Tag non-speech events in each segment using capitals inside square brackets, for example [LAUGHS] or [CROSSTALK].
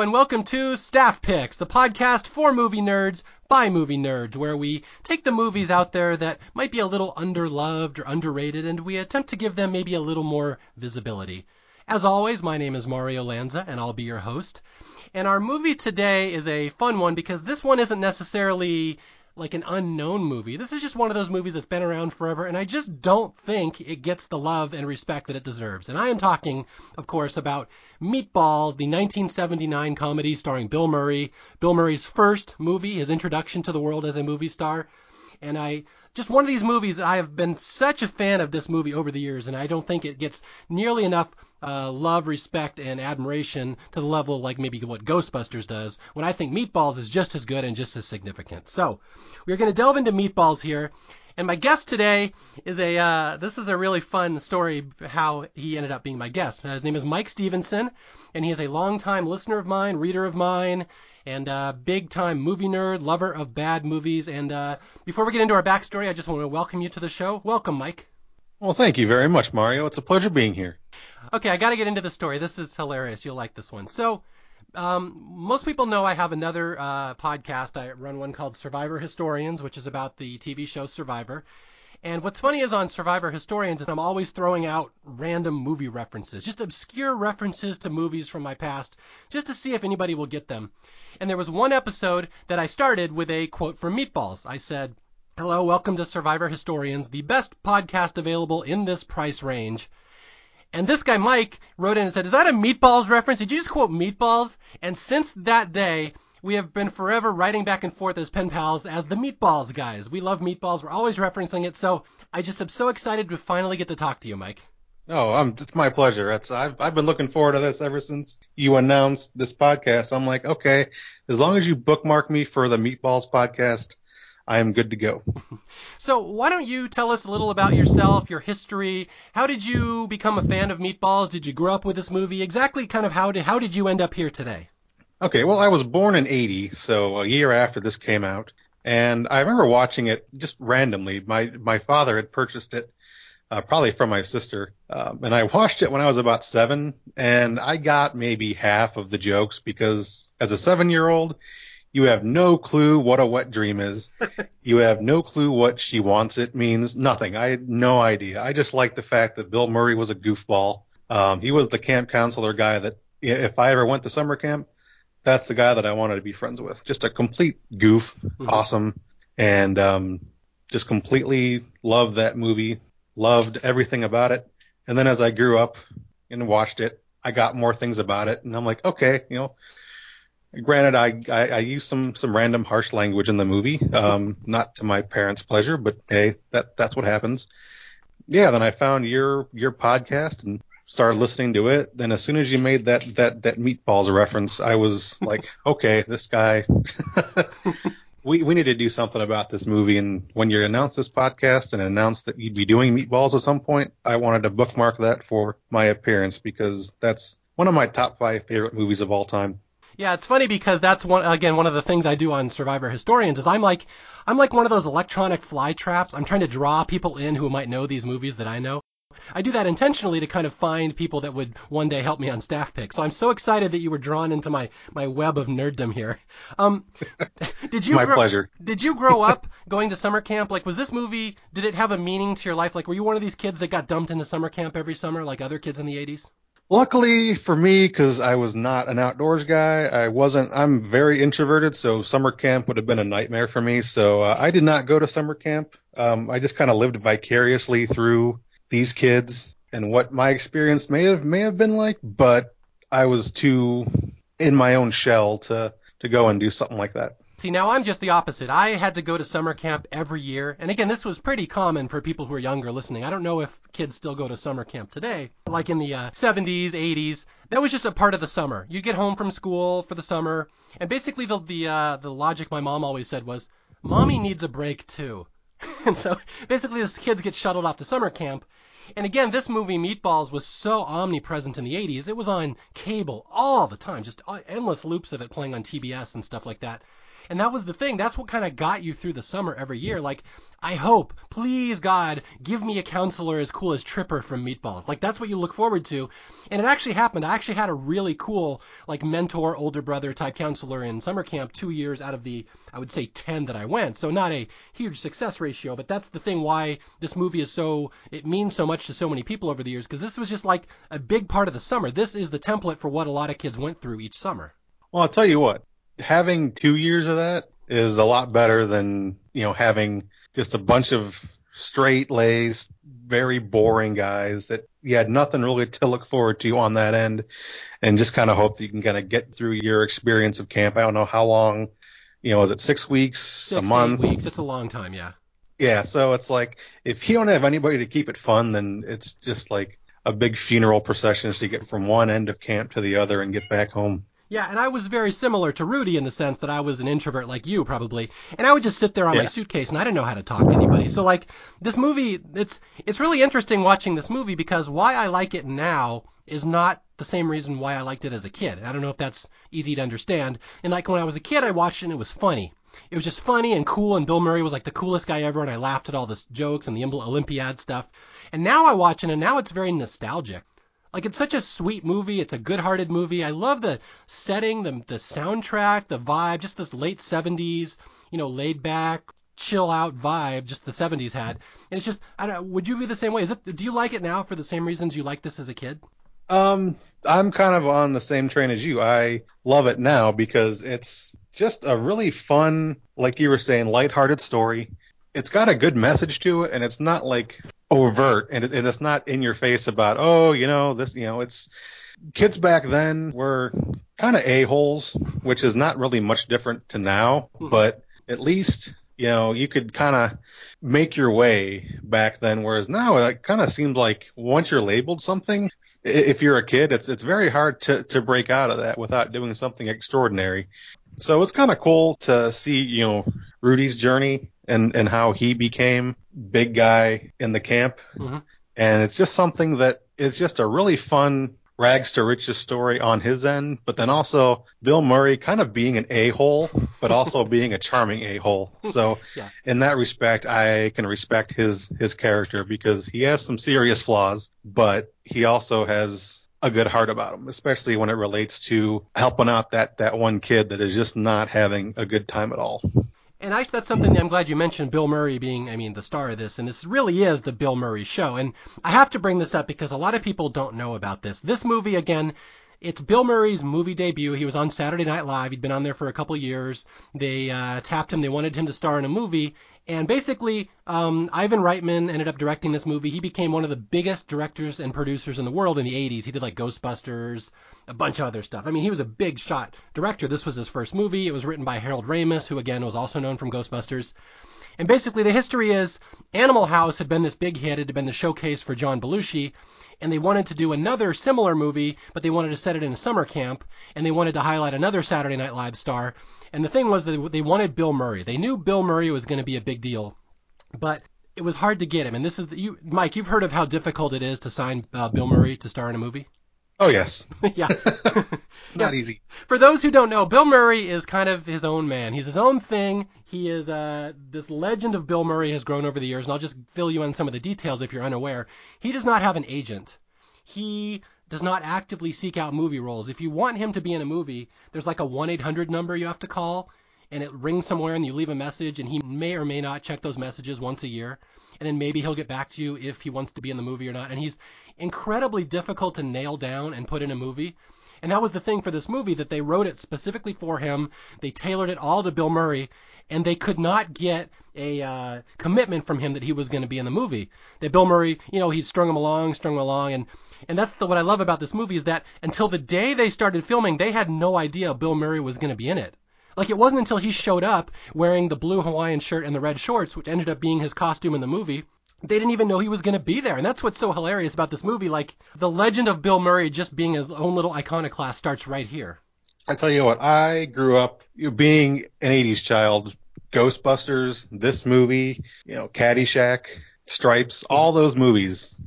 And welcome to Staff Picks, the podcast for movie nerds by movie nerds, where we take the movies out there that might be a little underloved or underrated and we attempt to give them maybe a little more visibility. As always, my name is Mario Lanza and I'll be your host. And our movie today is a fun one because this one isn't necessarily like an unknown movie. This is just one of those movies that's been around forever, and I just don't think it gets the love and respect that it deserves. And I am talking, of course, about Meatballs, the 1979 comedy starring Bill Murray. Bill Murray's first movie, his introduction to the world as a movie star. And I just one of these movies that I have been such a fan of this movie over the years, and I don't think it gets nearly enough uh, love, respect, and admiration to the level like maybe what Ghostbusters does. When I think Meatballs is just as good and just as significant. So we're going to delve into Meatballs here. And my guest today is a uh, this is a really fun story how he ended up being my guest. His name is Mike Stevenson, and he is a longtime listener of mine, reader of mine, and uh, big time movie nerd, lover of bad movies. And uh, before we get into our backstory, I just want to welcome you to the show. Welcome, Mike. Well, thank you very much, Mario. It's a pleasure being here. Okay, I got to get into the story. This is hilarious. You'll like this one. So, um, most people know I have another uh, podcast. I run one called Survivor Historians, which is about the TV show Survivor. And what's funny is on Survivor Historians, I'm always throwing out random movie references, just obscure references to movies from my past, just to see if anybody will get them. And there was one episode that I started with a quote from Meatballs. I said, Hello, welcome to Survivor Historians, the best podcast available in this price range. And this guy, Mike, wrote in and said, Is that a Meatballs reference? Did you just quote Meatballs? And since that day, we have been forever writing back and forth as pen pals as the Meatballs guys. We love Meatballs. We're always referencing it. So I just am so excited to finally get to talk to you, Mike. Oh, it's my pleasure. It's I've I've been looking forward to this ever since you announced this podcast. I'm like, okay, as long as you bookmark me for the Meatballs podcast, I am good to go. [LAUGHS] so why don't you tell us a little about yourself, your history? How did you become a fan of Meatballs? Did you grow up with this movie? Exactly, kind of how did how did you end up here today? Okay, well, I was born in '80, so a year after this came out, and I remember watching it just randomly. My my father had purchased it uh, probably from my sister. Um, and I [LAUGHS] watched it when I was about seven, and I got maybe half of the jokes because as a seven year old, you have no clue what a wet dream is. [LAUGHS] you have no clue what she wants it means. Nothing. I had no idea. I just liked the fact that Bill Murray was a goofball. Um, he was the camp counselor guy that if I ever went to summer camp, that's the guy that I wanted to be friends with. Just a complete goof, mm-hmm. awesome, and um, just completely loved that movie loved everything about it. And then as I grew up and watched it, I got more things about it, and I'm like, okay, you know. Granted, I, I, I used some some random harsh language in the movie, um, not to my parents' pleasure, but hey, that that's what happens. Yeah, then I found your your podcast and started listening to it. Then as soon as you made that that that meatballs reference, I was [LAUGHS] like, okay, this guy [LAUGHS] we, we need to do something about this movie. And when you announced this podcast and announced that you'd be doing Meatballs at some point, I wanted to bookmark that for my appearance because that's one of my top five favorite movies of all time. Yeah, it's funny because that's one again one of the things I do on Survivor Historians is I'm like I'm like one of those electronic fly traps. I'm trying to draw people in who might know these movies that I know. I do that intentionally to kind of find people that would one day help me on staff pick. So I'm so excited that you were drawn into my, my web of nerddom here. Um, [LAUGHS] did you my grow, pleasure. Did you grow up going to summer camp? Like, was this movie? Did it have a meaning to your life? Like, were you one of these kids that got dumped into summer camp every summer, like other kids in the 80s? Luckily for me, because I was not an outdoors guy, I wasn't. I'm very introverted, so summer camp would have been a nightmare for me. So uh, I did not go to summer camp. Um, I just kind of lived vicariously through these kids and what my experience may have may have been like, but I was too in my own shell to to go and do something like that. See, now I'm just the opposite. I had to go to summer camp every year. And again, this was pretty common for people who are younger listening. I don't know if kids still go to summer camp today. Like in the uh, 70s, 80s, that was just a part of the summer. You'd get home from school for the summer. And basically the the uh, the logic my mom always said was, "Mommy needs a break too." [LAUGHS] and so basically the kids get shuttled off to summer camp and again, this movie Meatballs was so omnipresent in the 80s. It was on cable all the time, just endless loops of it playing on TBS and stuff like that. And that was the thing. That's what kind of got you through the summer every year. Like, I hope, please God, give me a counselor as cool as Tripper from Meatballs. Like that's what you look forward to. And it actually happened. I actually had a really cool, like mentor, older brother type counselor in summer camp two years out of the, I would say 10 that I went. So not a huge success ratio, but that's the thing why this movie is so, it means so much to so many people over the years because this was just like a big part of the summer. This is the template for what a lot of kids went through each summer. Well, I'll tell you what, having two years of that is a lot better than, you know, having just a bunch of straight laced, very boring guys that you had nothing really to look forward to on that end, and just kind of hope that you can kind of get through your experience of camp. I don't know how long, you know, is it six weeks, six a month? weeks. It's a long time, yeah. Yeah, so it's like if you don't have anybody to keep it fun, then it's just like a big funeral procession to get from one end of camp to the other and get back home. Yeah, and I was very similar to Rudy in the sense that I was an introvert like you probably, and I would just sit there on yeah. my suitcase and I didn't know how to talk to anybody. So like this movie, it's it's really interesting watching this movie because why I like it now is not the same reason why I liked it as a kid. I don't know if that's easy to understand. And like when I was a kid, I watched it and it was funny. It was just funny and cool, and Bill Murray was like the coolest guy ever, and I laughed at all the jokes and the Olympiad stuff. And now I watch it, and now it's very nostalgic. Like it's such a sweet movie. It's a good-hearted movie. I love the setting, the the soundtrack, the vibe, just this late 70s, you know, laid back, chill out vibe just the 70s had. And it's just I don't would you be the same way? Is it do you like it now for the same reasons you liked this as a kid? Um I'm kind of on the same train as you. I love it now because it's just a really fun, like you were saying, lighthearted story. It's got a good message to it and it's not like overt and, it, and it's not in your face about oh you know this you know it's kids back then were kind of a holes, which is not really much different to now, hmm. but at least you know you could kind of make your way back then. Whereas now it kind of seems like once you're labeled something, if you're a kid, it's it's very hard to to break out of that without doing something extraordinary. So it's kind of cool to see you know Rudy's journey and and how he became big guy in the camp. Mm-hmm. And it's just something that is just a really fun rags to riches story on his end, but then also Bill Murray kind of being an a-hole, but also [LAUGHS] being a charming a-hole. So yeah. in that respect, I can respect his, his character because he has some serious flaws, but he also has a good heart about him, especially when it relates to helping out that, that one kid that is just not having a good time at all. And I, that's something I'm glad you mentioned Bill Murray being, I mean, the star of this. And this really is the Bill Murray show. And I have to bring this up because a lot of people don't know about this. This movie, again, it's Bill Murray's movie debut. He was on Saturday Night Live. He'd been on there for a couple years. They uh, tapped him. They wanted him to star in a movie. And basically, um, Ivan Reitman ended up directing this movie. He became one of the biggest directors and producers in the world in the 80s. He did like Ghostbusters, a bunch of other stuff. I mean, he was a big shot director. This was his first movie. It was written by Harold Ramis, who again was also known from Ghostbusters. And basically, the history is Animal House had been this big hit. It had been the showcase for John Belushi. And they wanted to do another similar movie, but they wanted to set it in a summer camp. And they wanted to highlight another Saturday Night Live star. And the thing was that they wanted Bill Murray. They knew Bill Murray was going to be a big deal, but it was hard to get him. And this is the, you, Mike. You've heard of how difficult it is to sign uh, Bill Murray to star in a movie. Oh yes. [LAUGHS] yeah. [LAUGHS] it's not yeah. easy. For those who don't know, Bill Murray is kind of his own man. He's his own thing. He is uh this legend of Bill Murray has grown over the years, and I'll just fill you in some of the details if you're unaware. He does not have an agent. He does not actively seek out movie roles. If you want him to be in a movie, there's like a 1-800 number you have to call, and it rings somewhere, and you leave a message, and he may or may not check those messages once a year, and then maybe he'll get back to you if he wants to be in the movie or not. And he's incredibly difficult to nail down and put in a movie. And that was the thing for this movie that they wrote it specifically for him. They tailored it all to Bill Murray, and they could not get a uh, commitment from him that he was going to be in the movie. That Bill Murray, you know, he strung him along, strung him along, and and that's the, what I love about this movie is that until the day they started filming, they had no idea Bill Murray was going to be in it. Like it wasn't until he showed up wearing the blue Hawaiian shirt and the red shorts, which ended up being his costume in the movie, they didn't even know he was going to be there. And that's what's so hilarious about this movie. Like the legend of Bill Murray just being his own little iconoclast starts right here. I tell you what, I grew up you know, being an 80s child. Ghostbusters, this movie, you know, Caddyshack, Stripes, all those movies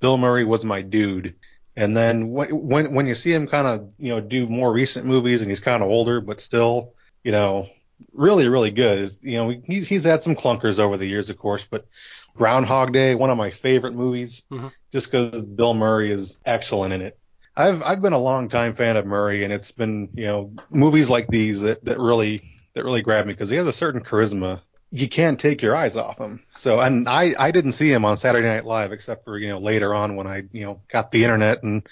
Bill Murray was my dude. And then when when you see him kind of you know do more recent movies and he's kind of older, but still you know really, really good. You know he's he's had some clunkers over the years, of course, but Groundhog Day, one of my favorite movies, mm-hmm. just because Bill Murray is excellent in it. I've I've been a long time fan of Murray, and it's been you know movies like these that that really that really grab me because he has a certain charisma. You can't take your eyes off him. So, and I I didn't see him on Saturday Night Live except for you know later on when I you know got the internet and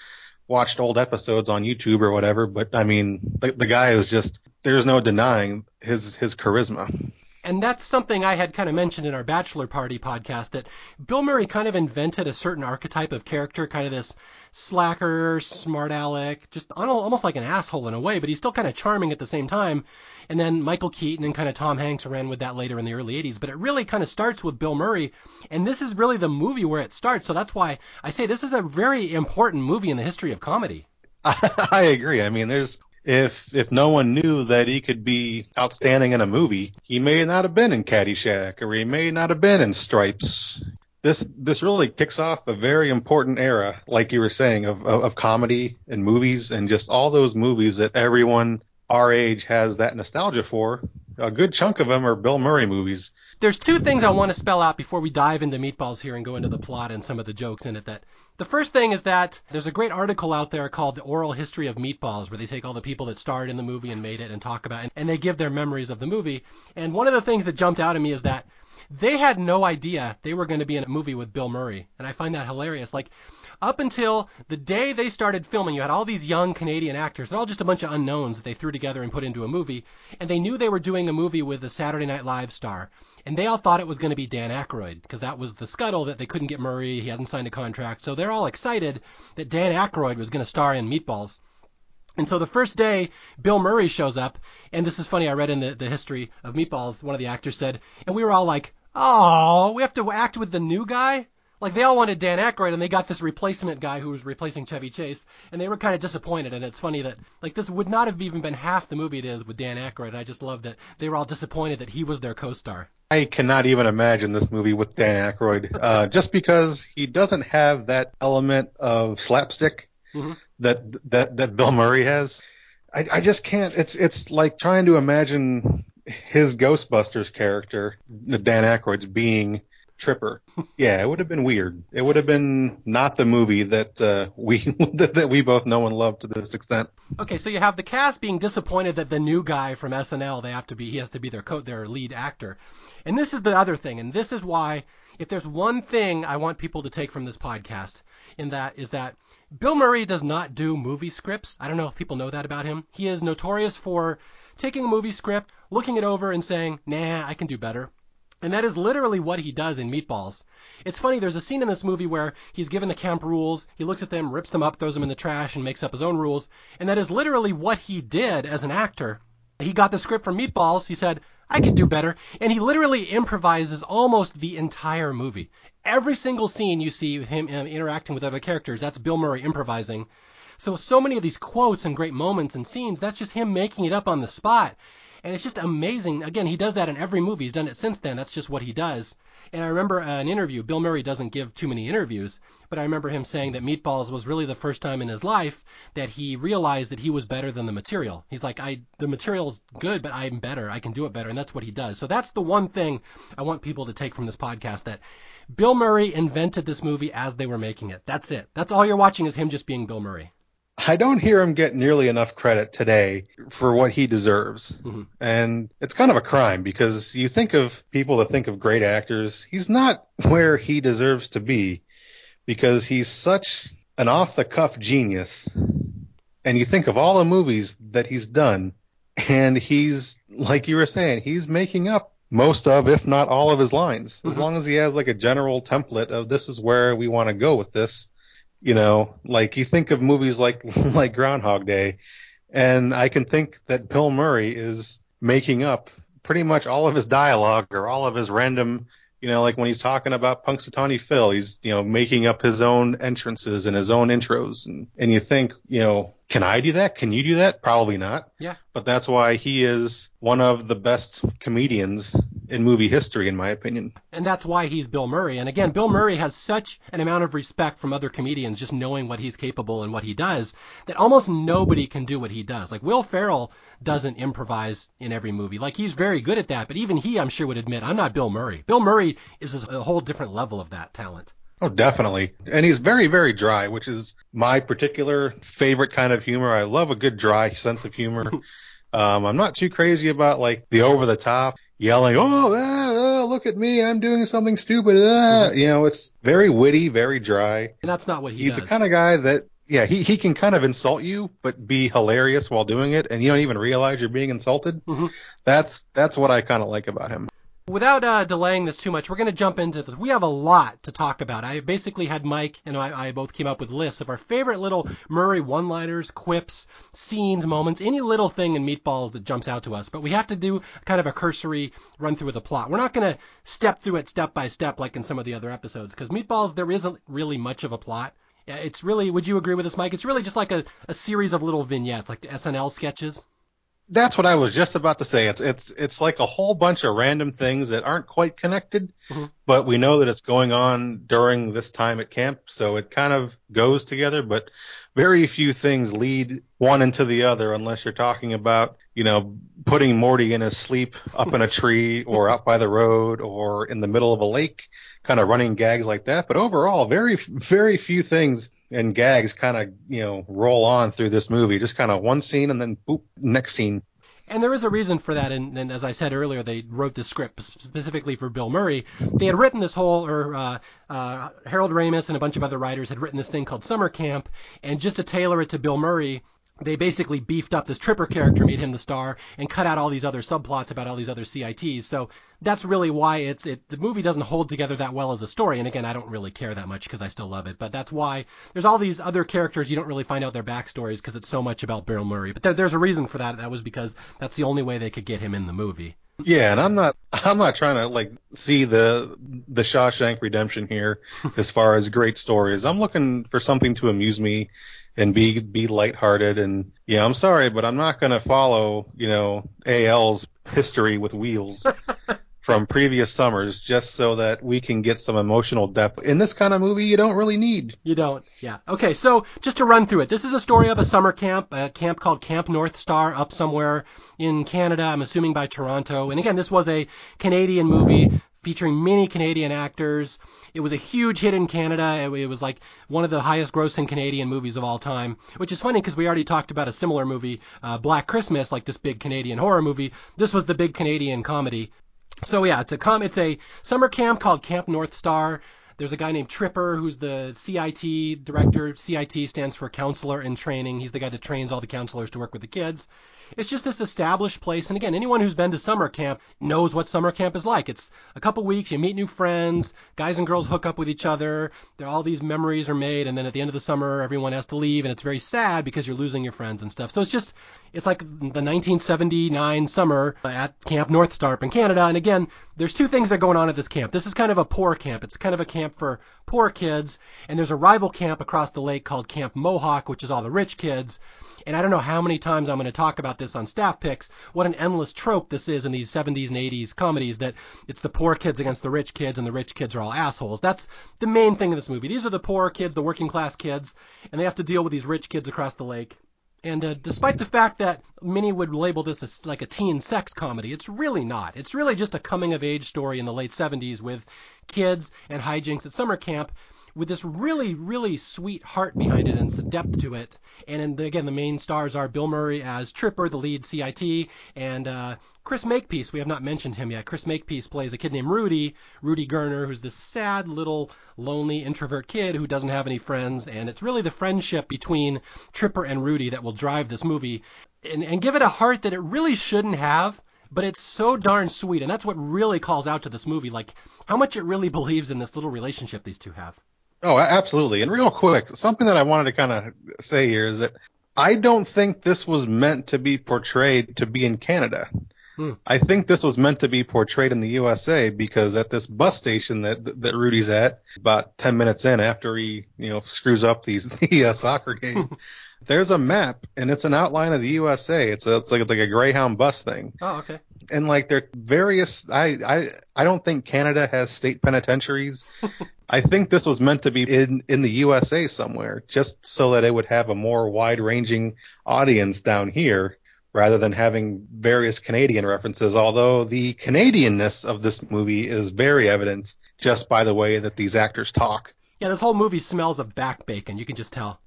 watched old episodes on YouTube or whatever. But I mean, the, the guy is just there's no denying his his charisma. And that's something I had kind of mentioned in our bachelor party podcast that Bill Murray kind of invented a certain archetype of character, kind of this slacker, smart aleck, just almost like an asshole in a way, but he's still kind of charming at the same time. And then Michael Keaton and kind of Tom Hanks ran with that later in the early 80s. But it really kind of starts with Bill Murray. And this is really the movie where it starts. So that's why I say this is a very important movie in the history of comedy. [LAUGHS] I agree. I mean, there's if if no one knew that he could be outstanding in a movie, he may not have been in Caddyshack or he may not have been in Stripes. This this really kicks off a very important era, like you were saying, of, of, of comedy and movies and just all those movies that everyone our age has that nostalgia for. A good chunk of them are Bill Murray movies. There's two things I want to spell out before we dive into Meatballs here and go into the plot and some of the jokes in it that the first thing is that there's a great article out there called The Oral History of Meatballs, where they take all the people that starred in the movie and made it and talk about it, and they give their memories of the movie. And one of the things that jumped out at me is that they had no idea they were going to be in a movie with Bill Murray. And I find that hilarious. Like, up until the day they started filming, you had all these young Canadian actors. They're all just a bunch of unknowns that they threw together and put into a movie. And they knew they were doing a movie with a Saturday Night Live star and they all thought it was going to be Dan Aykroyd because that was the scuttle that they couldn't get Murray. He hadn't signed a contract, so they're all excited that Dan Aykroyd was going to star in Meatballs. And so the first day, Bill Murray shows up, and this is funny. I read in the, the history of Meatballs, one of the actors said, and we were all like, "Oh, we have to act with the new guy." Like they all wanted Dan Aykroyd, and they got this replacement guy who was replacing Chevy Chase, and they were kind of disappointed. And it's funny that like this would not have even been half the movie it is with Dan Aykroyd. I just love that they were all disappointed that he was their co-star. I cannot even imagine this movie with Dan Aykroyd, uh, [LAUGHS] just because he doesn't have that element of slapstick mm-hmm. that that that Bill Murray has. I, I just can't. It's it's like trying to imagine his Ghostbusters character, Dan Aykroyd's being Tripper. Yeah, it would have been weird. It would have been not the movie that uh, we [LAUGHS] that we both know and love to this extent. Okay, so you have the cast being disappointed that the new guy from SNL they have to be he has to be their co- their lead actor, and this is the other thing, and this is why if there's one thing I want people to take from this podcast, in that is that Bill Murray does not do movie scripts. I don't know if people know that about him. He is notorious for taking a movie script, looking it over, and saying, "Nah, I can do better." And that is literally what he does in Meatballs. It's funny, there's a scene in this movie where he's given the camp rules, he looks at them, rips them up, throws them in the trash, and makes up his own rules. And that is literally what he did as an actor. He got the script from Meatballs, he said, I could do better. And he literally improvises almost the entire movie. Every single scene you see him uh, interacting with other characters, that's Bill Murray improvising. So, so many of these quotes and great moments and scenes, that's just him making it up on the spot. And it's just amazing. Again, he does that in every movie. He's done it since then. That's just what he does. And I remember uh, an interview. Bill Murray doesn't give too many interviews, but I remember him saying that Meatballs was really the first time in his life that he realized that he was better than the material. He's like, I the material's good, but I'm better. I can do it better, and that's what he does. So that's the one thing I want people to take from this podcast that Bill Murray invented this movie as they were making it. That's it. That's all you're watching is him just being Bill Murray. I don't hear him get nearly enough credit today for what he deserves. Mm-hmm. And it's kind of a crime because you think of people that think of great actors, he's not where he deserves to be because he's such an off the cuff genius. And you think of all the movies that he's done and he's, like you were saying, he's making up most of, if not all of his lines. Mm-hmm. As long as he has like a general template of this is where we want to go with this you know, like you think of movies like [LAUGHS] like Groundhog Day, and I can think that Bill Murray is making up pretty much all of his dialogue or all of his random, you know, like when he's talking about Punxsutawney Phil, he's you know making up his own entrances and his own intros, and and you think, you know, can I do that? Can you do that? Probably not. Yeah. But that's why he is one of the best comedians in movie history, in my opinion. And that's why he's Bill Murray. And again, Bill Murray has such an amount of respect from other comedians just knowing what he's capable and what he does that almost nobody can do what he does. Like Will Ferrell doesn't improvise in every movie. Like he's very good at that, but even he, I'm sure, would admit, I'm not Bill Murray. Bill Murray is a whole different level of that talent. Oh, definitely. And he's very, very dry, which is my particular favorite kind of humor. I love a good dry sense of humor. [LAUGHS] um, I'm not too crazy about like the over the top yelling, oh, ah, ah, look at me, I'm doing something stupid. Ah. You know, it's very witty, very dry. And that's not what he He's does. the kind of guy that, yeah, he, he can kind of insult you, but be hilarious while doing it, and you don't even realize you're being insulted. Mhm. That's that's what I kind of like about him. Without uh, delaying this too much, we're going to jump into this. We have a lot to talk about. I basically had Mike and I, I both came up with lists of our favorite little Murray one-liners, quips, scenes, moments, any little thing in Meatballs that jumps out to us. But we have to do kind of a cursory run through of the plot. We're not going to step through it step by step like in some of the other episodes because Meatballs there isn't really much of a plot. It's really, would you agree with this, Mike? It's really just like a, a series of little vignettes, like SNL sketches. That's what I was just about to say. It's it's it's like a whole bunch of random things that aren't quite connected, Mhm. but we know that it's going on during this time at camp, so it kind of goes together, but very few things lead one into the other unless you're talking about, you know, putting Morty in his sleep up in a tree or out by the road or in the middle of a lake, kind of running gags like that. But overall, very very few things and gags kind of, you know, roll on through this movie. Just kind of one scene and then boop, next scene. And there is a reason for that, and, and as I said earlier, they wrote the script specifically for Bill Murray. They had written this whole, or uh, uh, Harold Ramis and a bunch of other writers had written this thing called Summer Camp, and just to tailor it to Bill Murray, they basically beefed up this Tripper character, made him the star, and cut out all these other subplots about all these other CITs. So that's really why it's it. The movie doesn't hold together that well as a story. And again, I don't really care that much because I still love it. But that's why there's all these other characters you don't really find out their backstories because it's so much about Bill Murray. But there, there's a reason for that. That was because that's the only way they could get him in the movie. Yeah, and I'm not [LAUGHS] I'm not trying to like see the the Shawshank Redemption here [LAUGHS] as far as great stories. I'm looking for something to amuse me and be be lighthearted and yeah, I'm sorry, but I'm not going to follow, you know, AL's history with wheels [LAUGHS] from previous summers just so that we can get some emotional depth. In this kind of movie, you don't really need. You don't. Yeah. Okay. So just to run through it, this is a story of a summer camp, a camp called Camp North Star up somewhere in Canada. I'm assuming by Toronto. And again, this was a Canadian movie featuring many Canadian actors. It was a huge hit in Canada. It, it was like one of the highest grossing Canadian movies of all time, which is funny because we already talked about a similar movie, uh, Black Christmas, like this big Canadian horror movie. This was the big Canadian comedy. So yeah, it's a com- it's a summer camp called Camp North Star. There's a guy named Tripper who's the CIT director. CIT stands for Counselor in Training. He's the guy that trains all the counselors to work with the kids. It's just this established place. And again, anyone who's been to summer camp knows what summer camp is like. It's a couple weeks, you meet new friends, guys and girls hook up with each other. There, all these memories are made, and then at the end of the summer, everyone has to leave, and it's very sad because you're losing your friends and stuff. So it's just, it's like the 1979 summer at Camp North Star up in Canada. And again, there's two things that are going on at this camp. This is kind of a poor camp. It's kind of a camp for poor kids, and there's a rival camp across the lake called Camp Mohawk, which is all the rich kids. And I don't know how many times I'm going to talk about this on staff picks, what an endless trope this is in these 70s and 80s comedies that it's the poor kids against the rich kids and the rich kids are all assholes. That's the main thing in this movie. These are the poor kids, the working class kids, and they have to deal with these rich kids across the lake. And uh, despite the fact that many would label this as like a teen sex comedy, it's really not. It's really just a coming of age story in the late 70s with kids and hijinks at summer camp with this really, really sweet heart behind it and some depth to it. And the, again, the main stars are Bill Murray as Tripper, the lead CIT, and uh, Chris Makepeace. We have not mentioned him yet. Chris Makepeace plays a kid named Rudy, Rudy Gerner, who's this sad little lonely introvert kid who doesn't have any friends. And it's really the friendship between Tripper and Rudy that will drive this movie and, and give it a heart that it really shouldn't have but it's so darn sweet and that's what really calls out to this movie like how much it really [LAUGHS] believes in this little relationship these two have Oh, absolutely. And real quick, something that I wanted to kind of say here is that I don't think this was meant to be portrayed to be in Canada. Hmm. I think this was meant to be portrayed in the USA because at this bus station that that Rudy's at, about ten minutes in after he you know screws up these [LAUGHS] the uh, soccer game, [LAUGHS] there's a map and it's an outline of the USA. It's a, it's like it's like a Greyhound bus thing. Oh, okay. And like there various I I I don't think Canada has state penitentiaries. [LAUGHS] I think this was meant to be in in the USA somewhere just so that it would have a more wide-ranging audience down here rather than having various Canadian references, although the Canadianness of this movie is very evident just by the way that these actors talk. Yeah, this whole movie smells of back bacon. You can just tell.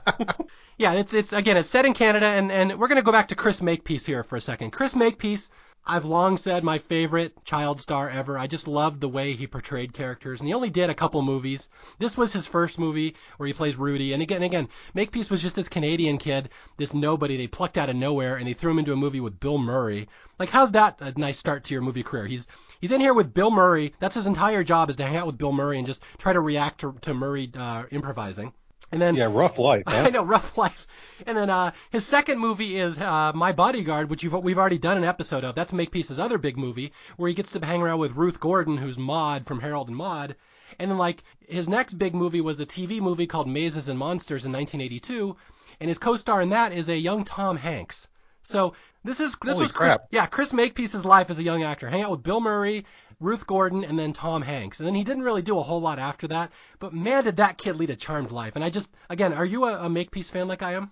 [LAUGHS] yeah, it's it's again it's set in Canada, and and we're gonna go back to Chris Makepeace here for a second. Chris Makepeace I've long said my favorite child star ever. I just loved the way he portrayed characters, and he only did a couple movies. This was his first movie where he plays Rudy, and again, again, Makepeace was just this Canadian kid, this nobody they plucked out of nowhere, and they threw him into a movie with Bill Murray. Like, how's that a nice start to your movie career? He's he's in here with Bill Murray. That's his entire job is to hang out with Bill Murray and just try to react to, to Murray uh, improvising. And then yeah, rough life. Huh? [LAUGHS] I know, rough life. And then uh, his second movie is uh, My Bodyguard, which we've already done an episode of. That's Makepeace's other big movie, where he gets to hang around with Ruth Gordon, who's Maude from Harold and Maude. And then like his next big movie was a TV movie called Mazes and Monsters in 1982, and his co-star in that is a young Tom Hanks. So this is this Holy was crap. Yeah Chris Makepeace's life as a young actor. Hang out with Bill Murray, Ruth Gordon, and then Tom Hanks. And then he didn't really do a whole lot after that. But man, did that kid lead a charmed life. And I just, again, are you a, a Makepeace fan like I am?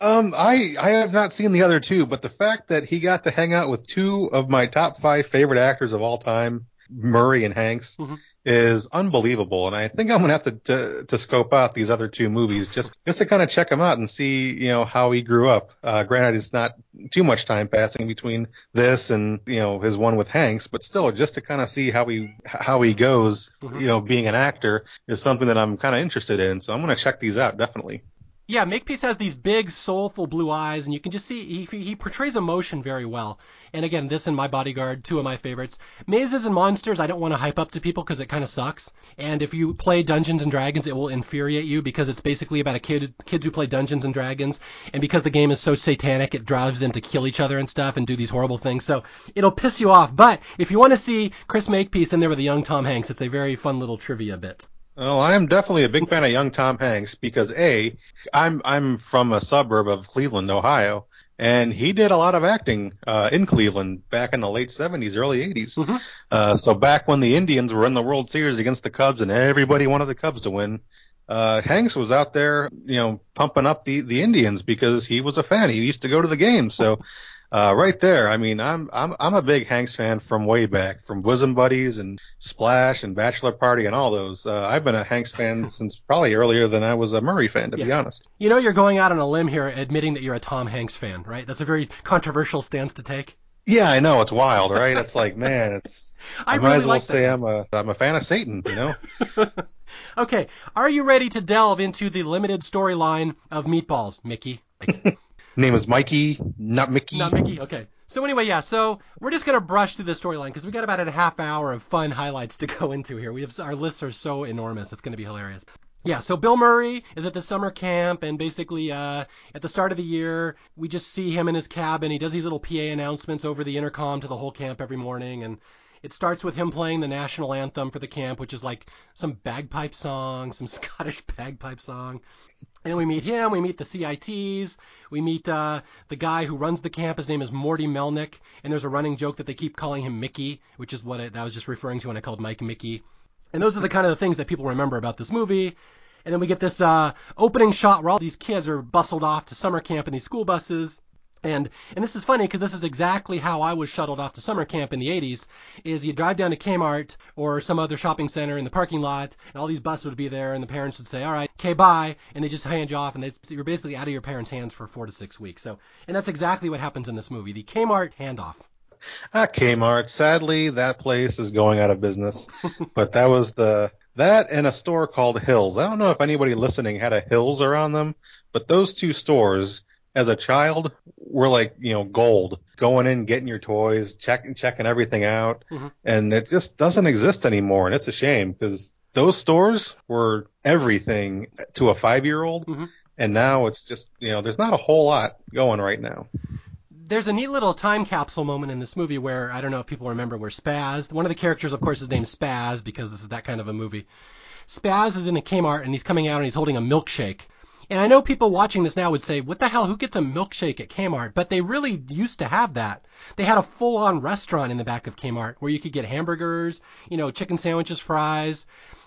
Um, I I have not seen the other two, but the fact that he got to hang out with two of my top five favorite actors of all time, Murray and Hanks, Mhm. Is unbelievable. And I think I'm gonna have to, to to scope out these other two movies just just to kind of check him out and see you know how he grew up. Uh, granted, it's not too much time passing between this and you know his one with Hanks, but still, just to kind of see how he how he goes, Mhm. you know, being an actor is something that I'm kind of interested in. So I'm gonna check these out definitely. Yeah, Makepeace has these big, soulful blue eyes, and you can just see he, he portrays emotion very well. And again, this and My Bodyguard, two of my favorites. Mazes and Monsters, I don't want to hype up to people because it kind of sucks. And if you play Dungeons and Dragons, it will infuriate you because it's basically about a kid, kids who play Dungeons and Dragons. And because the game is so satanic, it drives them to kill each other and stuff and do these horrible things. So it'll piss you off. But if you want to see Chris Makepeace in there with a young Tom Hanks, it's a very fun little trivia bit. Well, I am definitely a big fan of young Tom Hanks because a, I'm I'm from a suburb of Cleveland, Ohio, and he did a lot of acting uh, in Cleveland back in the late 70s, early 80s. Mhm. Uh, so back when the Indians were in the World Series against the Cubs and everybody wanted the Cubs to win, uh, Hanks was out there, you know, pumping up the the Indians because he was a fan. He used to go to the games, so. Uh, right there. I mean, I'm I'm I'm a big Hanks fan from way back, from Bosom Buddies and Splash and Bachelor Party and all those. Uh, I've been a Hanks fan [LAUGHS] since probably earlier than I was a Murray fan, to be honest. You know, you're going out on a limb here admitting that you're a Tom Hanks fan, right? That's a very controversial stance to take. Yeah, I know it's wild, right? It's like, man, it's. [LAUGHS] I, I, might really as well like say that. I'm a I'm a fan of Satan, you know. [LAUGHS] Okay, are you ready to delve into the limited storyline of Meatballs, Mickey? Name is Mikey, not Mickey. Not Mickey. Okay. So anyway, yeah. So we're just gonna brush through the storyline because we got about a half hour of fun highlights to [LAUGHS] go into here. We have our lists are so enormous. It's gonna be hilarious. Yeah. So Bill Murray is at the summer camp, and basically, uh, at the start of the year, we just see him in his cabin. He does these little PA announcements over the intercom to the whole camp every morning, and it starts with him playing the national anthem for the camp, which is like some bagpipe song, some [LAUGHS] Scottish bagpipe song. And then we meet him, we meet the CITs, we meet uh, the guy who runs the camp. His name is Morty Melnick, and there's a running joke that they keep calling him Mickey, which is what I, I was just referring to when I called Mike Mickey. And those are the kind of the things that people remember about this movie. And then we get this uh, opening shot where all these kids are bustled off to summer camp in these school buses. And and this is funny because this is exactly how I was shuttled off to summer camp in the 80s. Is you drive down to Kmart or some other shopping center in the parking lot, and all these buses would be there, and the parents would say, "All right, okay, bye," and they just hand you off, and they, you're basically out of your parents' hands for four to six weeks. So, and that's exactly what happens in this movie, the Kmart handoff. Ah, Kmart. Sadly, that place is going out of business. [LAUGHS] but that was the that and a store called Hills. I don't know if anybody listening had a Hills around them, but those two stores, as a child, were like you know gold. Going in, getting your toys, checking checking everything out, Mhm. and it just doesn't exist anymore, and it's a shame because those stores were everything to a five year old. Mhm. And now it's just, you know, there's not a whole lot going right now. there's a neat little time capsule moment in this movie where I don't know if people remember where Spaz, one of the characters, of course, is named Spaz because this is that kind of a movie. Spaz is in a Kmart and he's coming out and he's holding a milkshake. And I know people watching this now would say, what the hell, who gets a milkshake at Kmart? But they really used to have that. They had a full on restaurant in the back of Kmart where you could get hamburgers, you know, chicken sandwiches, fries